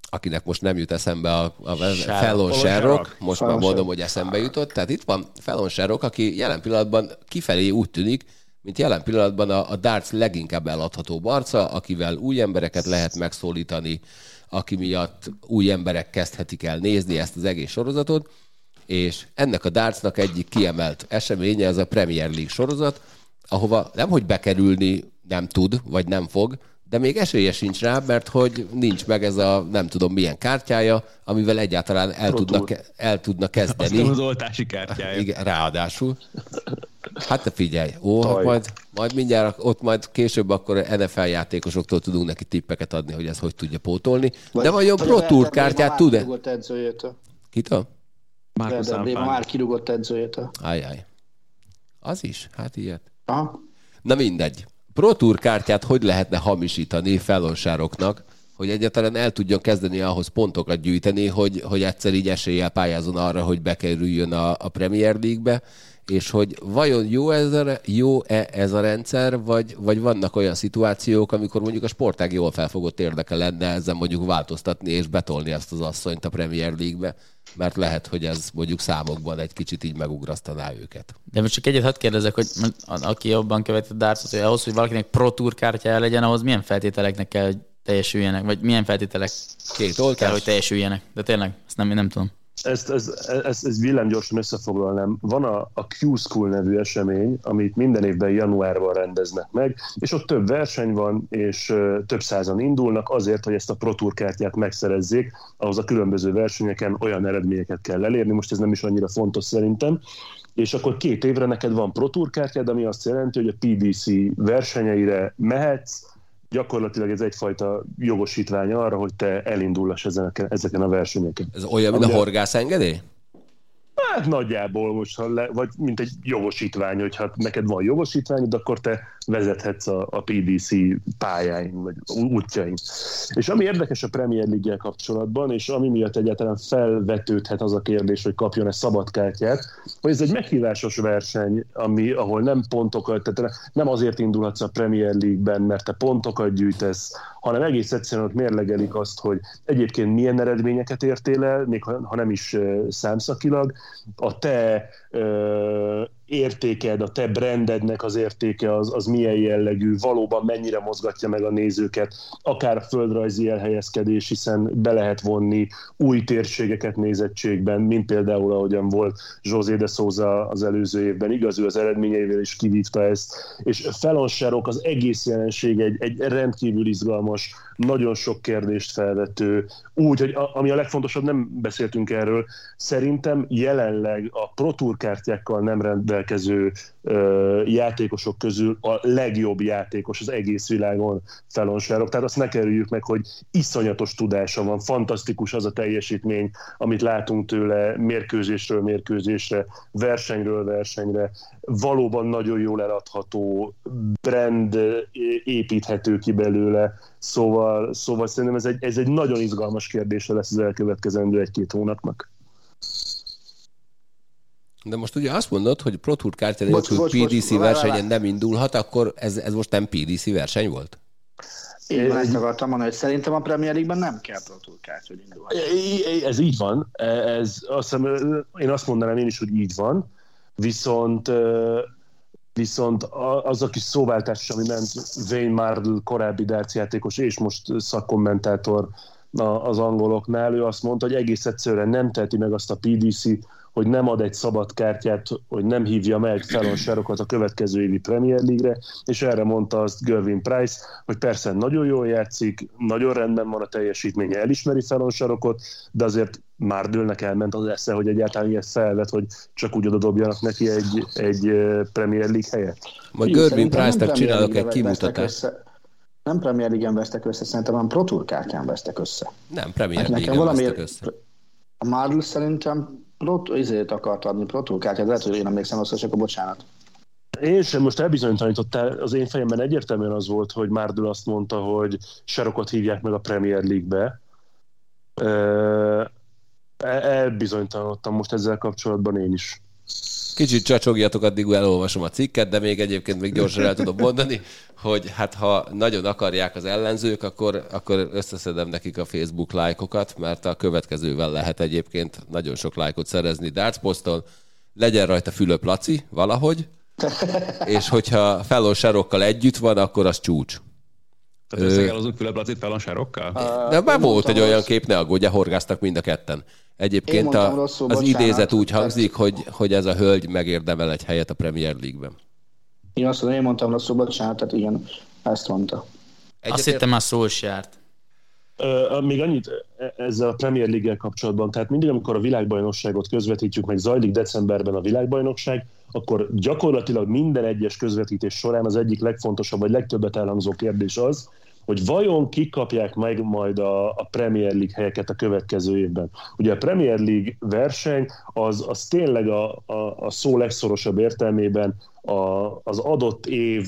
akinek most nem jut eszembe a, a Fallon Sherrock, most már mondom, hogy eszembe jutott. Tehát itt van Fallon Sherrock, aki jelen pillanatban kifelé úgy tűnik, mint jelen pillanatban a, a darts leginkább eladható barca, akivel új embereket lehet megszólítani, aki miatt új emberek kezdhetik el nézni ezt az egész sorozatot. És ennek a dartsnak egyik kiemelt eseménye az a Premier League sorozat, ahova nem, hogy bekerülni nem tud, vagy nem fog, de még esélye sincs rá, mert hogy nincs meg ez a nem tudom milyen kártyája, amivel egyáltalán el, tudna, el tudna kezdeni. Azt az oltási kártyája. Igen, ráadásul. Hát te figyelj, ó, hát majd, majd mindjárt ott majd később akkor NFL játékosoktól tudunk neki tippeket adni, hogy ez hogy tudja pótolni. Vagy, de vajon Pro Tour kártyát tud-e? Kitől? Marcus már kirúgott edzőjét. Ajaj. Az is? Hát ilyet. Aha. Na mindegy. Pro Tour kártyát hogy lehetne hamisítani felonsároknak, hogy egyáltalán el tudjon kezdeni ahhoz pontokat gyűjteni, hogy, hogy egyszer így eséllyel pályázon arra, hogy bekerüljön a, a Premier League-be, és hogy vajon jó ez a, jó-e ez a rendszer, vagy, vagy vannak olyan szituációk, amikor mondjuk a sportág jól felfogott érdeke lenne ezzel mondjuk változtatni és betolni ezt az asszonyt a Premier League-be, mert lehet, hogy ez mondjuk számokban egy kicsit így megugrasztaná őket. De most csak egyet hadd kérdezek, hogy aki jobban követi a darts hogy ahhoz, hogy valakinek Pro Tour kártyája legyen, ahhoz milyen feltételeknek kell, hogy teljesüljenek, vagy milyen feltételek Két oltás? kell, hogy teljesüljenek. De tényleg, ezt nem, nem tudom ezt, ezt, ezt, ezt villám gyorsan összefoglalnám. Van a, a Q-School nevű esemény, amit minden évben januárban rendeznek meg, és ott több verseny van, és több százan indulnak azért, hogy ezt a Pro Tour kártyát megszerezzék, ahhoz a különböző versenyeken olyan eredményeket kell elérni, most ez nem is annyira fontos szerintem, és akkor két évre neked van Pro Tour kártyád, ami azt jelenti, hogy a PDC versenyeire mehetsz, gyakorlatilag ez egyfajta jogosítvány arra, hogy te elindulass ezeken, ezeken a versenyeken. Ez olyan, mint a horgász engedély? Hát nagyjából most, ha le, vagy mint egy jogosítvány, hogy hát neked van jogosítványod, akkor te vezethetsz a, a PDC pályáin, vagy útjain. És ami érdekes a Premier league kapcsolatban, és ami miatt egyáltalán felvetődhet az a kérdés, hogy kapjon-e szabadkártyát, hogy ez egy meghívásos verseny, ami, ahol nem pontokat, tehát nem azért indulhatsz a Premier League-ben, mert te pontokat gyűjtesz, hanem egész egyszerűen ott mérlegelik azt, hogy egyébként milyen eredményeket értél el, még ha nem is számszakilag, a te értéked, a te brandednek az értéke az, az milyen jellegű, valóban mennyire mozgatja meg a nézőket, akár a földrajzi elhelyezkedés, hiszen be lehet vonni új térségeket nézettségben, mint például ahogyan volt José de Souza az előző évben, igaz, ő az eredményeivel is kivívta ezt, és Felon az egész jelenség egy, egy rendkívül izgalmas, nagyon sok kérdést felvető, úgy, hogy a, ami a legfontosabb, nem beszéltünk erről, szerintem jelenleg a Pro Tour kártyákkal nem rendelkező ö, játékosok közül a legjobb játékos az egész világon felonsárok. Tehát azt ne kerüljük meg, hogy iszonyatos tudása van, fantasztikus az a teljesítmény, amit látunk tőle mérkőzésről mérkőzésre, versenyről versenyre. Valóban nagyon jól eladható, brand építhető ki belőle, Szóval, szóval szerintem ez egy, ez egy nagyon izgalmas kérdése lesz az elkövetkezendő egy-két hónapnak. De most ugye azt mondod, hogy Pro Tour kártya nélkül bocs, PDC bocs, versenyen nem indulhat, akkor ez, ez most nem PDC verseny volt? Én ezt akartam mondani, hogy szerintem a Premier League-ben nem kell Pro Tour kártya, hogy indulhat. Ez így van. Ez, azt hiszem, én azt mondanám én is, hogy így van. Viszont viszont az a kis szóváltás, ami ment Wayne Mardell korábbi játékos és most szakkommentátor az angoloknál, ő azt mondta, hogy egész egyszerűen nem teheti meg azt a PDC, hogy nem ad egy szabad kártyát, hogy nem hívja meg felonsárokat a következő évi Premier League-re, és erre mondta azt Gervin Price, hogy persze nagyon jól játszik, nagyon rendben van a teljesítménye, elismeri felonsarokot, de azért már dőlnek elment az esze, hogy egyáltalán ilyet felvet, hogy csak úgy oda dobjanak neki egy, egy Premier League helyet. Majd Gervin Price-nak csinálok egy kimutatást. Nem Premier League-en vesztek össze, szerintem hanem Pro Tour kártyán vesztek össze. Nem, Premier League-en vesztek össze. A Marl szerintem Prot, ezért akart adni protokártyát, lehet, hogy én emlékszem azt, csak a bocsánat. Én sem most elbizonytalanítottál, az én fejemben egyértelműen az volt, hogy Márdul azt mondta, hogy Sarokot hívják meg a Premier League-be. Elbizonytalanodtam most ezzel kapcsolatban én is. Kicsit csacsogjatok, addig elolvasom a cikket, de még egyébként még gyorsan el tudom mondani, hogy hát ha nagyon akarják az ellenzők, akkor, akkor összeszedem nekik a Facebook lájkokat, mert a következővel lehet egyébként nagyon sok lájkot szerezni Darts poszton. Legyen rajta Fülöp Laci valahogy, és hogyha Fallon Sarokkal együtt van, akkor az csúcs. Tehát összegelozunk Fülöp Lacit Fallon Sarokkal? De már volt egy olyan kép, ne aggódja, horgáztak mind a ketten. Egyébként a, rosszul, az bocsánat, idézet úgy hangzik, hogy, hogy ez a hölgy megérdemel egy helyet a Premier League-ben. Én azt mondom, én mondtam rosszul, bocsánat, tehát igen, ezt mondta. Egyetért... Azt hittem járt. Uh, még annyit e, ezzel a Premier League-el kapcsolatban, tehát mindig, amikor a világbajnokságot közvetítjük, meg zajlik decemberben a világbajnokság, akkor gyakorlatilag minden egyes közvetítés során az egyik legfontosabb, vagy legtöbbet elhangzó kérdés az, hogy vajon kik kapják meg majd a, a Premier League helyeket a következő évben. Ugye a Premier League verseny az, az tényleg a, a, a szó legszorosabb értelmében a, az adott év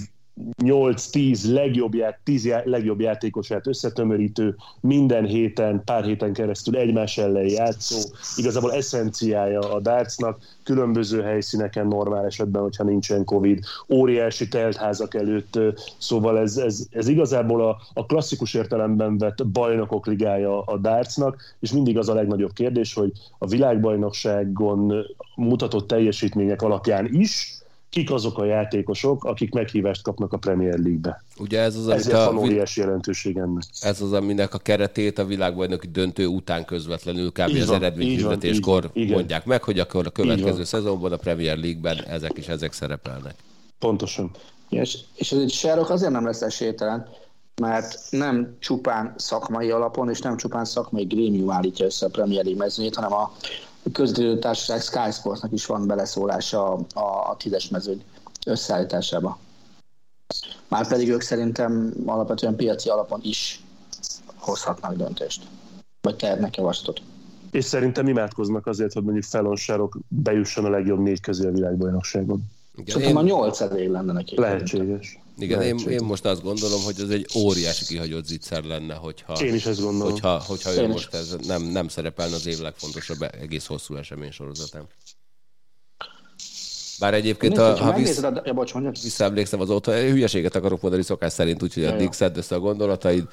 8-10 legjobb, ját, 10 legjobb játékosát összetömörítő, minden héten, pár héten keresztül egymás ellen játszó, igazából eszenciája a dartsnak, különböző helyszíneken normál esetben, hogyha nincsen Covid, óriási teltházak előtt, szóval ez, ez, ez igazából a, a klasszikus értelemben vett bajnokok ligája a dartsnak, és mindig az a legnagyobb kérdés, hogy a világbajnokságon mutatott teljesítmények alapján is, kik azok a játékosok, akik meghívást kapnak a Premier League-be. Ugye ez az, Ezért a, van óriási jelentőség ennek. Ez az, aminek a keretét a világbajnoki döntő után közvetlenül kb. Így az eredményhirdetéskor mondják meg, hogy akkor a következő szezonban a Premier League-ben ezek is ezek szerepelnek. Pontosan. És, és ez egy sárok azért nem lesz esélytelen, mert nem csupán szakmai alapon, és nem csupán szakmai grémium állítja össze a Premier League mezőnyét, hanem a, közvetítő társaság Sky Sportsnak is van beleszólása a, a, a tízes mezőny összeállításába. Márpedig ők szerintem alapvetően piaci alapon is hozhatnak döntést, vagy tehetnek javaslatot. És szerintem imádkoznak azért, hogy mondjuk felonsárok bejusson a legjobb négy közé a világbajnokságon. Igen, Szerintem én... a nyolc elég lenne neki. Lehetséges. Igen, én, én, most azt gondolom, hogy ez egy óriási kihagyott zicser lenne, hogyha, én is ezt gondolom. hogyha, hogyha ő most ez nem, nem szerepelne az év legfontosabb egész hosszú esemény sorozatán. Bár egyébként, Nézd, a, ha vissz, a, ja, bocs, visszaemlékszem az otthon, hülyeséget akarok mondani szokás szerint, úgyhogy ja, addig szedd össze a gondolataid.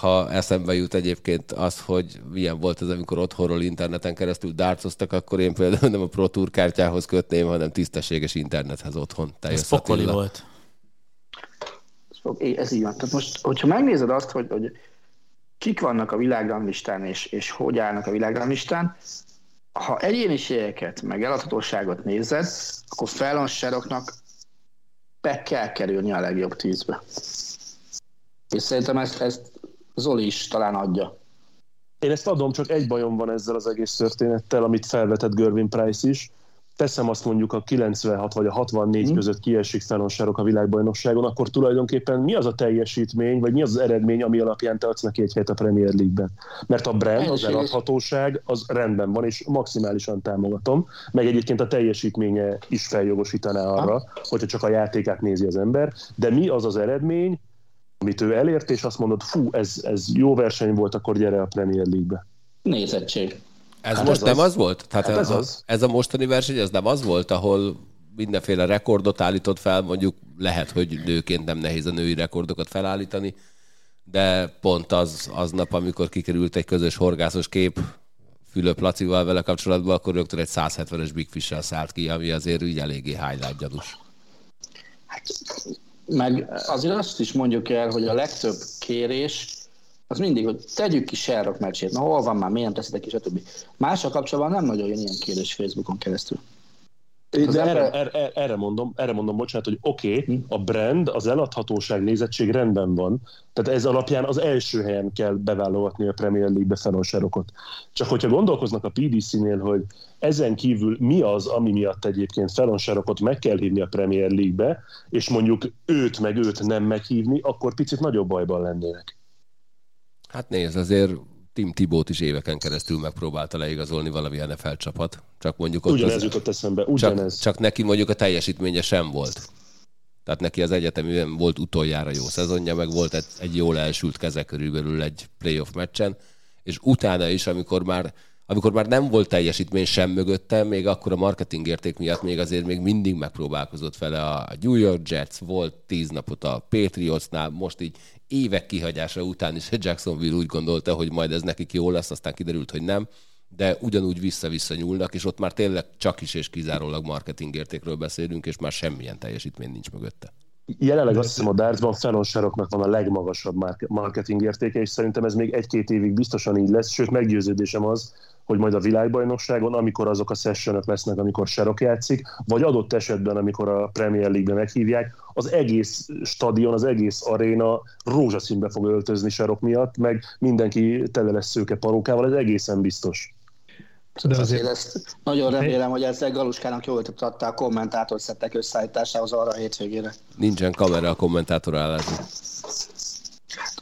ha eszembe jut egyébként az, hogy milyen volt ez, amikor otthonról interneten keresztül dárcoztak, akkor én például nem a Pro Tour kártyához kötném, hanem tisztességes internethez otthon. Ez pokoli volt. Ez így van. Tehát most, hogyha megnézed azt, hogy, hogy kik vannak a világranglistán, és, és hogy állnak a világranglistán, ha egyéniségeket, meg eladhatóságot nézed, akkor Fallon Sherrocknak be kell kerülni a legjobb tízbe. És szerintem ezt, ezt Zoli is talán adja. Én ezt adom, csak egy bajom van ezzel az egész történettel, amit felvetett Görvin Price is. Teszem azt mondjuk a 96 vagy a 64 hmm. között kiesik felonsárok a világbajnokságon, akkor tulajdonképpen mi az a teljesítmény, vagy mi az az eredmény, ami alapján te adsz neki egy helyet a Premier League-ben? Mert a brand, az eladhatóság, az rendben van, és maximálisan támogatom, meg egyébként a teljesítménye is feljogosítaná arra, ha. hogyha csak a játékát nézi az ember, de mi az az eredmény, amit ő elért, és azt mondod, fú, ez, ez jó verseny volt, akkor gyere a Premier League-be. Nézettség. Ez hát most ez nem az, az volt? Tehát hát ez, ez, az. ez a mostani verseny, ez nem az volt, ahol mindenféle rekordot állított fel, mondjuk lehet, hogy nőként nem nehéz a női rekordokat felállítani, de pont az, az nap, amikor kikerült egy közös horgászos kép Fülöp Lacival vele kapcsolatban, akkor rögtön egy 170-es Big Fish-sel szállt ki, ami azért úgy eléggé highlight gyanús. Hát meg azért azt is mondjuk el, hogy a legtöbb kérés az mindig, hogy tegyük ki Sherlock meccsét, na hol van már, miért nem teszitek ki, stb. Mással kapcsolatban nem nagyon jön ilyen kérdés Facebookon keresztül. De erre, erre, erre, mondom, erre mondom, bocsánat, hogy oké, okay, hm. a brand, az eladhatóság, nézettség rendben van, tehát ez alapján az első helyen kell beválogatni a Premier League-be felonserokot. Csak hogyha gondolkoznak a PDC-nél, hogy ezen kívül mi az, ami miatt egyébként felonserokot meg kell hívni a Premier League-be, és mondjuk őt meg őt nem meghívni, akkor picit nagyobb bajban lennének. Hát nézd, azért Tim Tibót is éveken keresztül megpróbálta leigazolni valami NFL csapat. Csak mondjuk ott ugyanez az, jutott eszembe, ugyanez. Csak, csak neki mondjuk a teljesítménye sem volt. Tehát neki az egyeteműen volt utoljára jó szezonja, meg volt egy, egy jól elsült keze körülbelül egy playoff meccsen, és utána is, amikor már amikor már nem volt teljesítmény sem mögötte, még akkor a marketing érték miatt még azért még mindig megpróbálkozott vele a New York Jets, volt tíz napot a Patriotsnál, most így évek kihagyása után is Jacksonville úgy gondolta, hogy majd ez nekik jó lesz, aztán kiderült, hogy nem, de ugyanúgy vissza-vissza nyúlnak, és ott már tényleg csak is és kizárólag marketing értékről beszélünk, és már semmilyen teljesítmény nincs mögötte. Jelenleg azt hiszem a dartsban Fallon van a legmagasabb marketing értéke, és szerintem ez még egy-két évig biztosan így lesz, sőt meggyőződésem az, hogy majd a világbajnokságon, amikor azok a sessionok lesznek, amikor Serok játszik, vagy adott esetben, amikor a Premier League-be meghívják, az egész stadion, az egész aréna rózsaszínbe fog öltözni Serok miatt, meg mindenki tele lesz szőke parókával, ez egészen biztos. De azért... ezt nagyon remélem, hogy ezzel Galuskának jól adta a kommentátor szettek összeállításához arra a hétvégére. Nincsen kamera a kommentátor állásban.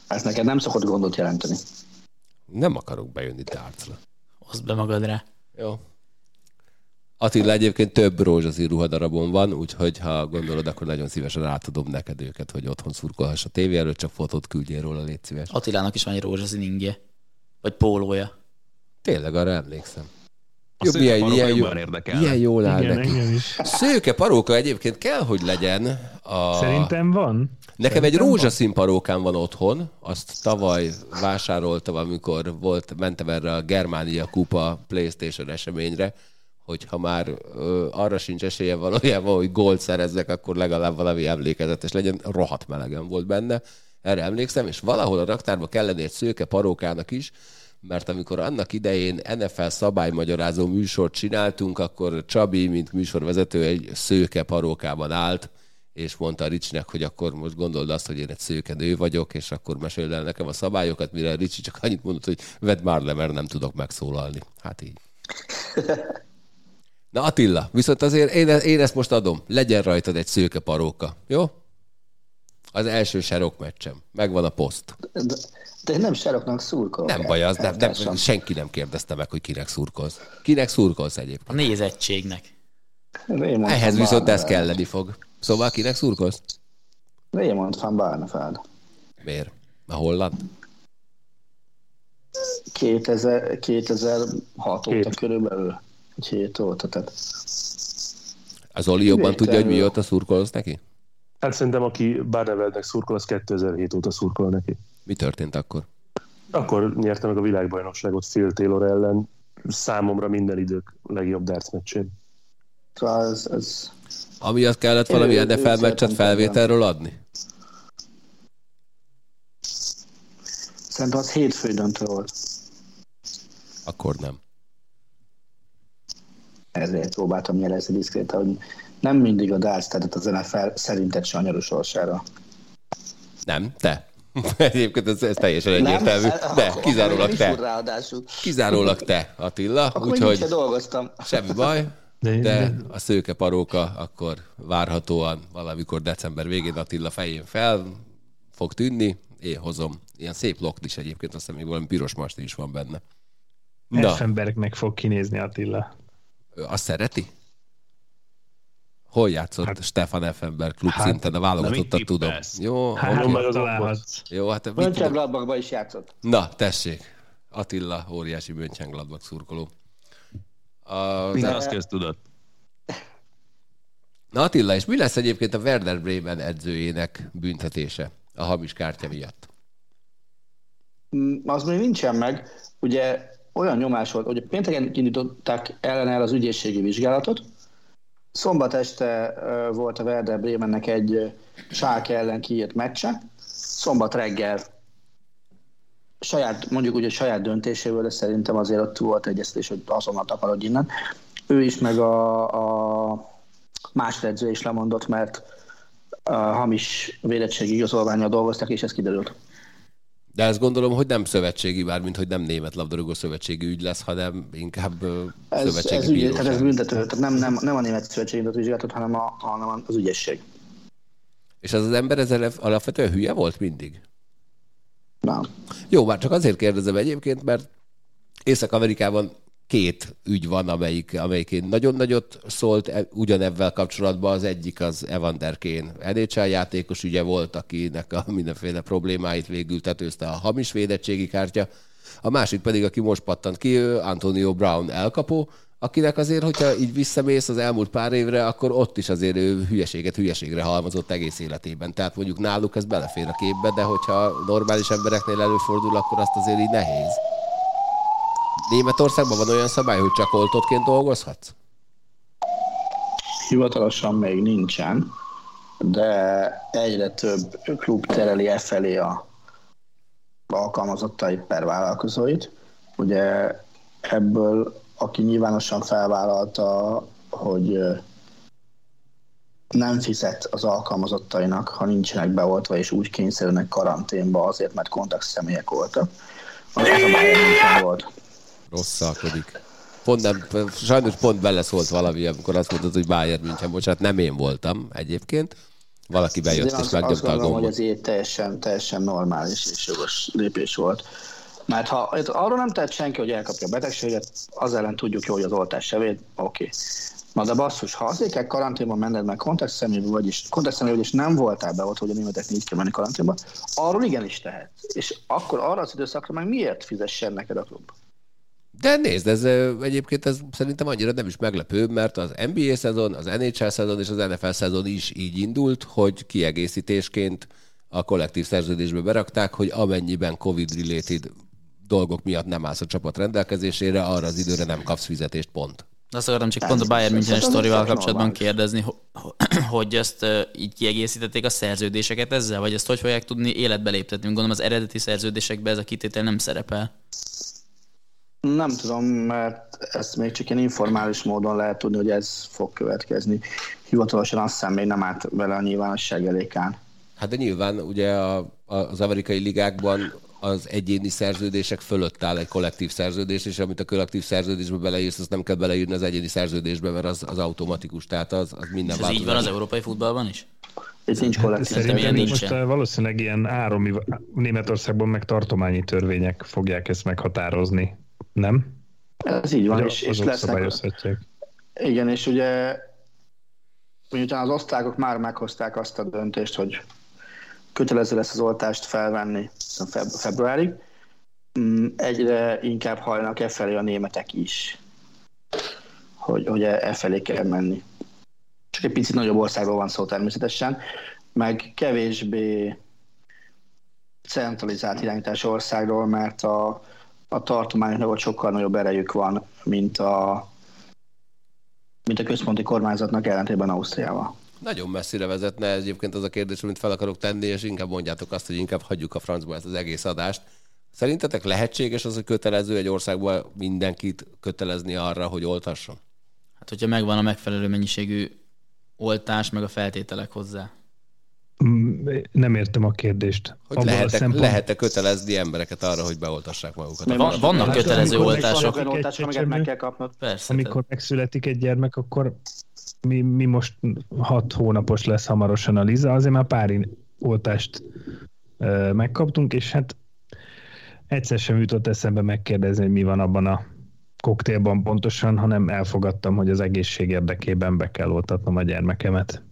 Ez neked nem szokott gondot jelenteni. Nem akarok bejönni tárcra. Hozd be magad rá. Jó. Attila egyébként több rózsaszín ruhadarabon van, úgyhogy ha gondolod, akkor nagyon szívesen átadom neked őket, hogy otthon szurkolhass a tévé előtt, csak fotót küldjél róla, légy szíves. Attilának is van egy rózsaszín ingje. Vagy pólója. Tényleg, arra emlékszem. Jó, milyen, milyen, jó, milyen jól áll Igen, neki. Szőke paróka egyébként kell, hogy legyen. A... Szerintem van. Nekem Szerintem egy rózsaszín parókám van otthon, azt tavaly vásároltam, amikor volt, mentem erre a Germánia Kupa PlayStation eseményre, hogyha már ö, arra sincs esélye valójában, hogy gólt szerezzek, akkor legalább valami emlékezetes legyen. Rohadt melegen volt benne, erre emlékszem, és valahol a raktárban kellene egy szőke parókának is, mert amikor annak idején NFL szabálymagyarázó műsort csináltunk, akkor Csabi, mint műsorvezető, egy szőke parókában állt, és mondta Ricsnek, hogy akkor most gondold azt, hogy én egy szőke nő vagyok, és akkor meséld el nekem a szabályokat, mire Ricsi csak annyit mondott, hogy vedd már le, mert nem tudok megszólalni. Hát így. Na Attila, viszont azért én, én ezt most adom. Legyen rajtad egy szőke paróka, jó? Az első serok meccsem. Megvan a poszt. De, de én nem seroknak szurkolok. Nem baj, az nem, nem, senki nem kérdezte meg, hogy kinek szurkolsz. Kinek szurkolsz egyébként? A nézettségnek. Raymond Ehhez viszont ez kelleni fog. Szóval kinek szurkolsz? Raymond van Barnefeld. Miért? A holland? 2000, 2006 óta körülbelül. Egy hét óta, tehát... Az Oli jobban tudja, hogy mióta szurkolsz neki? Hát szerintem, aki Barneveldnek szurkol, az 2007 óta szurkol neki. Mi történt akkor? Akkor nyerte meg a világbajnokságot Phil Taylor ellen, számomra minden idők legjobb darts meccsén. Az, az... Amiatt kellett valami NFL meccset felvételről adni? Szerintem az hétfő döntő volt. Akkor nem. Ezért próbáltam jelezni diszkréten, hogy nem mindig a darts tehát az NFL szerinted sanyarú sorsára. Nem, te. Egyébként ez, ez teljesen egyértelmű. De, kizárólag te. Kizárólag te, Attila. Úgyhogy dolgoztam. Semmi baj. De a szőke paróka akkor várhatóan valamikor december végén Attila fején fel fog tűnni. Én hozom. Ilyen szép lokt is egyébként, azt hiszem még valami piros masti is van benne. Effenbergnek fog kinézni Attila. Azt szereti? Hol játszott hát, Stefan Effenberg klub hát, szinten? A válogatottat tudom. Jó, hát, okay. Jó, hát Mönchengladbachban is játszott. Na, tessék. Attila, óriási Mönchengladbach szurkoló. Az Minden azt köztudott. Na Attila, és mi lesz egyébként a Werder Bremen edzőjének büntetése a hamis kártya miatt? Mm, az még nincsen meg. Ugye olyan nyomás volt, hogy pénteken indították ellen el az ügyészségi vizsgálatot, Szombat este volt a Werder Bremennek egy Schalke ellen kiírt meccse. Szombat reggel saját, mondjuk úgy, hogy saját döntéséből, de szerintem azért ott volt egyeztetés, hogy azonnal takarodj innen. Ő is, meg a, a más edző is lemondott, mert a hamis védettségi igazolványjal dolgoztak, és ez kiderült. De ezt gondolom, hogy nem szövetségi, mint hogy nem német labdarúgó szövetségi ügy lesz, hanem inkább ez, szövetségi ez, ügy, tehát ez büntető, tehát nem, nem, nem a német szövetségi vizsgálatot, hanem, a, hanem az ügyesség. És az az ember ezzel alapvetően hülye volt mindig? Nem. Jó, már csak azért kérdezem egyébként, mert Észak-Amerikában két ügy van, amelyik, amelyik én nagyon nagyot szólt e, ugyanebben kapcsolatban. Az egyik az Evander Kane NHL játékos ügye volt, akinek a mindenféle problémáit végül tetőzte a hamis védettségi kártya. A másik pedig, aki most pattant ki, Antonio Brown elkapó, akinek azért, hogyha így visszamész az elmúlt pár évre, akkor ott is azért ő hülyeséget hülyeségre halmozott egész életében. Tehát mondjuk náluk ez belefér a képbe, de hogyha normális embereknél előfordul, akkor azt azért így nehéz. Németországban van olyan szabály, hogy csak oltottként dolgozhatsz? Hivatalosan még nincsen, de egyre több klub tereli e felé a alkalmazottai per vállalkozóit. Ugye ebből, aki nyilvánosan felvállalta, hogy nem fizet az alkalmazottainak, ha nincsenek beoltva, és úgy kényszerülnek karanténba azért, mert kontakt személyek voltak. Az, a Bayern volt rosszalkodik. Pont nem, sajnos pont beleszólt valami, amikor azt mondod, hogy Bayern München, bocsánat, nem én voltam egyébként. Valaki bejött és megnyomta a gombot. hogy ez így teljesen, teljesen normális és jogos lépés volt. Mert ha arról nem tett senki, hogy elkapja a betegséget, az ellen tudjuk jó, hogy az oltás se véd, oké. Okay. Na de basszus, ha azért kell karanténban menned, meg kontakt személyben vagy, és kontakt személyben és nem voltál be ott, hogy a németek így kell menni karanténba, arról igenis tehet. És akkor arra az időszakra meg miért fizessen neked a klub? De nézd, ez egyébként ez szerintem annyira nem is meglepő, mert az NBA szezon, az NHL szezon és az NFL szezon is így indult, hogy kiegészítésként a kollektív szerződésbe berakták, hogy amennyiben COVID-related dolgok miatt nem állsz a csapat rendelkezésére, arra az időre nem kapsz fizetést, pont. Azt akartam csak pont a Bayern München sztorival kapcsolatban kérdezni, hogy ezt így kiegészítették a szerződéseket ezzel, vagy ezt hogy fogják tudni életbe léptetni? Gondolom az eredeti szerződésekben ez a kitétel nem szerepel. Nem tudom, mert ezt még csak ilyen informális módon lehet tudni, hogy ez fog következni. Hivatalosan azt hiszem még nem állt vele a nyilvánosság elékán. Hát de nyilván ugye a, az amerikai ligákban az egyéni szerződések fölött áll egy kollektív szerződés, és amit a kollektív szerződésbe beleírsz, azt nem kell beleírni az egyéni szerződésbe, mert az, az automatikus, tehát az, az minden Ez így van az európai futballban is? Ez nincs kollektív. Szerintem nincs. Most valószínűleg ilyen áromi, Németországban meg tartományi törvények fogják ezt meghatározni. Nem? Ez így van, és, és lesznek... Igen, és ugye miután az osztrákok már meghozták azt a döntést, hogy kötelező lesz az oltást felvenni feb- februárig, mm, egyre inkább hajlanak e felé a németek is, hogy, hogy e, e felé kell menni. Csak egy picit nagyobb országról van szó természetesen, meg kevésbé centralizált irányítás országról, mert a, a tartományoknak ott sokkal nagyobb erejük van, mint a, mint a központi kormányzatnak ellentétben Ausztriával. Nagyon messzire vezetne egyébként az a kérdés, amit fel akarok tenni, és inkább mondjátok azt, hogy inkább hagyjuk a francba ezt az egész adást. Szerintetek lehetséges az, hogy kötelező egy országban mindenkit kötelezni arra, hogy oltasson? Hát, hogyha megvan a megfelelő mennyiségű oltás, meg a feltételek hozzá. Mm, nem értem a kérdést. Hogy lehet-e, szempont... lehet kötelezni embereket arra, hogy beoltassák magukat? Van, vannak hát, kötelező oltások. oltások, meg kell kapnod. Persze. Amikor megszületik egy gyermek, akkor mi, mi most hat hónapos lesz hamarosan a Liza, azért már pár oltást ö, megkaptunk, és hát egyszer sem jutott eszembe megkérdezni, hogy mi van abban a koktélban pontosan, hanem elfogadtam, hogy az egészség érdekében be kell oltatnom a gyermekemet.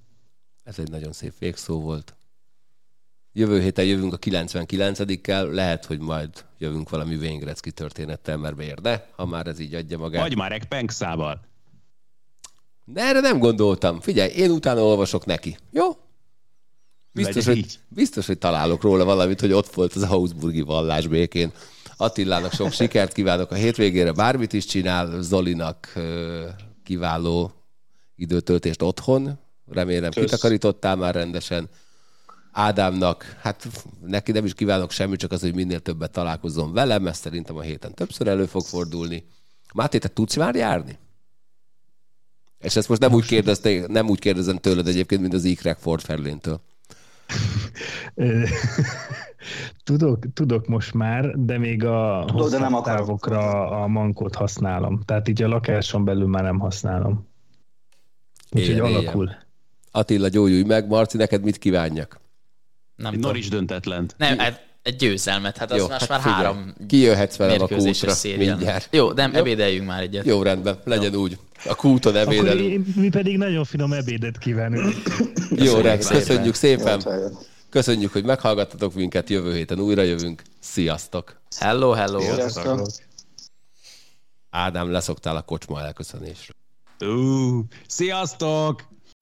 Ez egy nagyon szép végszó volt. Jövő héten jövünk a 99-kel, lehet, hogy majd jövünk valami Wayne történettel, mert miért de, ha már ez így adja magát. Vagy már egy Penkszával. De erre nem gondoltam. Figyelj, én utána olvasok neki. Jó? Biztos, hogy, biztos, hogy találok róla valamit, hogy ott volt az Augsburgi vallás békén. Attilának sok sikert kívánok a hétvégére, bármit is csinál, Zolinak kiváló időtöltést otthon, remélem Kösz. kitakarítottál már rendesen. Ádámnak, hát neki nem is kívánok semmit, csak az, hogy minél többet találkozzon velem, ezt szerintem a héten többször elő fog fordulni. Máté, te tudsz már járni? És ezt most nem most úgy kérdezte, nem úgy kérdezem tőled egyébként, mint az Ikrek Ford Ferléntől. tudok, tudok most már, de még a Tudod, de nem távokra a mankot használom. Tehát így a lakáson belül már nem használom. Úgyhogy alakul. Éljen. Attila, gyógyulj meg. Marci, neked mit kívánjak? Nem Norris döntetlen. Nem, hát egy győzelmet, hát az Jó, most hát már figyelj, három Kijöhetsz velem a kútra mindjárt. Jó, de Jó? ebédeljünk már egyet. Jó, rendben, legyen Jó. úgy. A kúton ebédelünk. mi pedig nagyon finom ebédet kívánunk. Jó, rendben, köszönjük szépen. Köszönjük, hogy meghallgattatok minket, jövő héten újra jövünk. Sziasztok! Hello, hello! Sziasztok. Ádám, leszoktál a kocsma elköszönésről. Uh, sziasztok!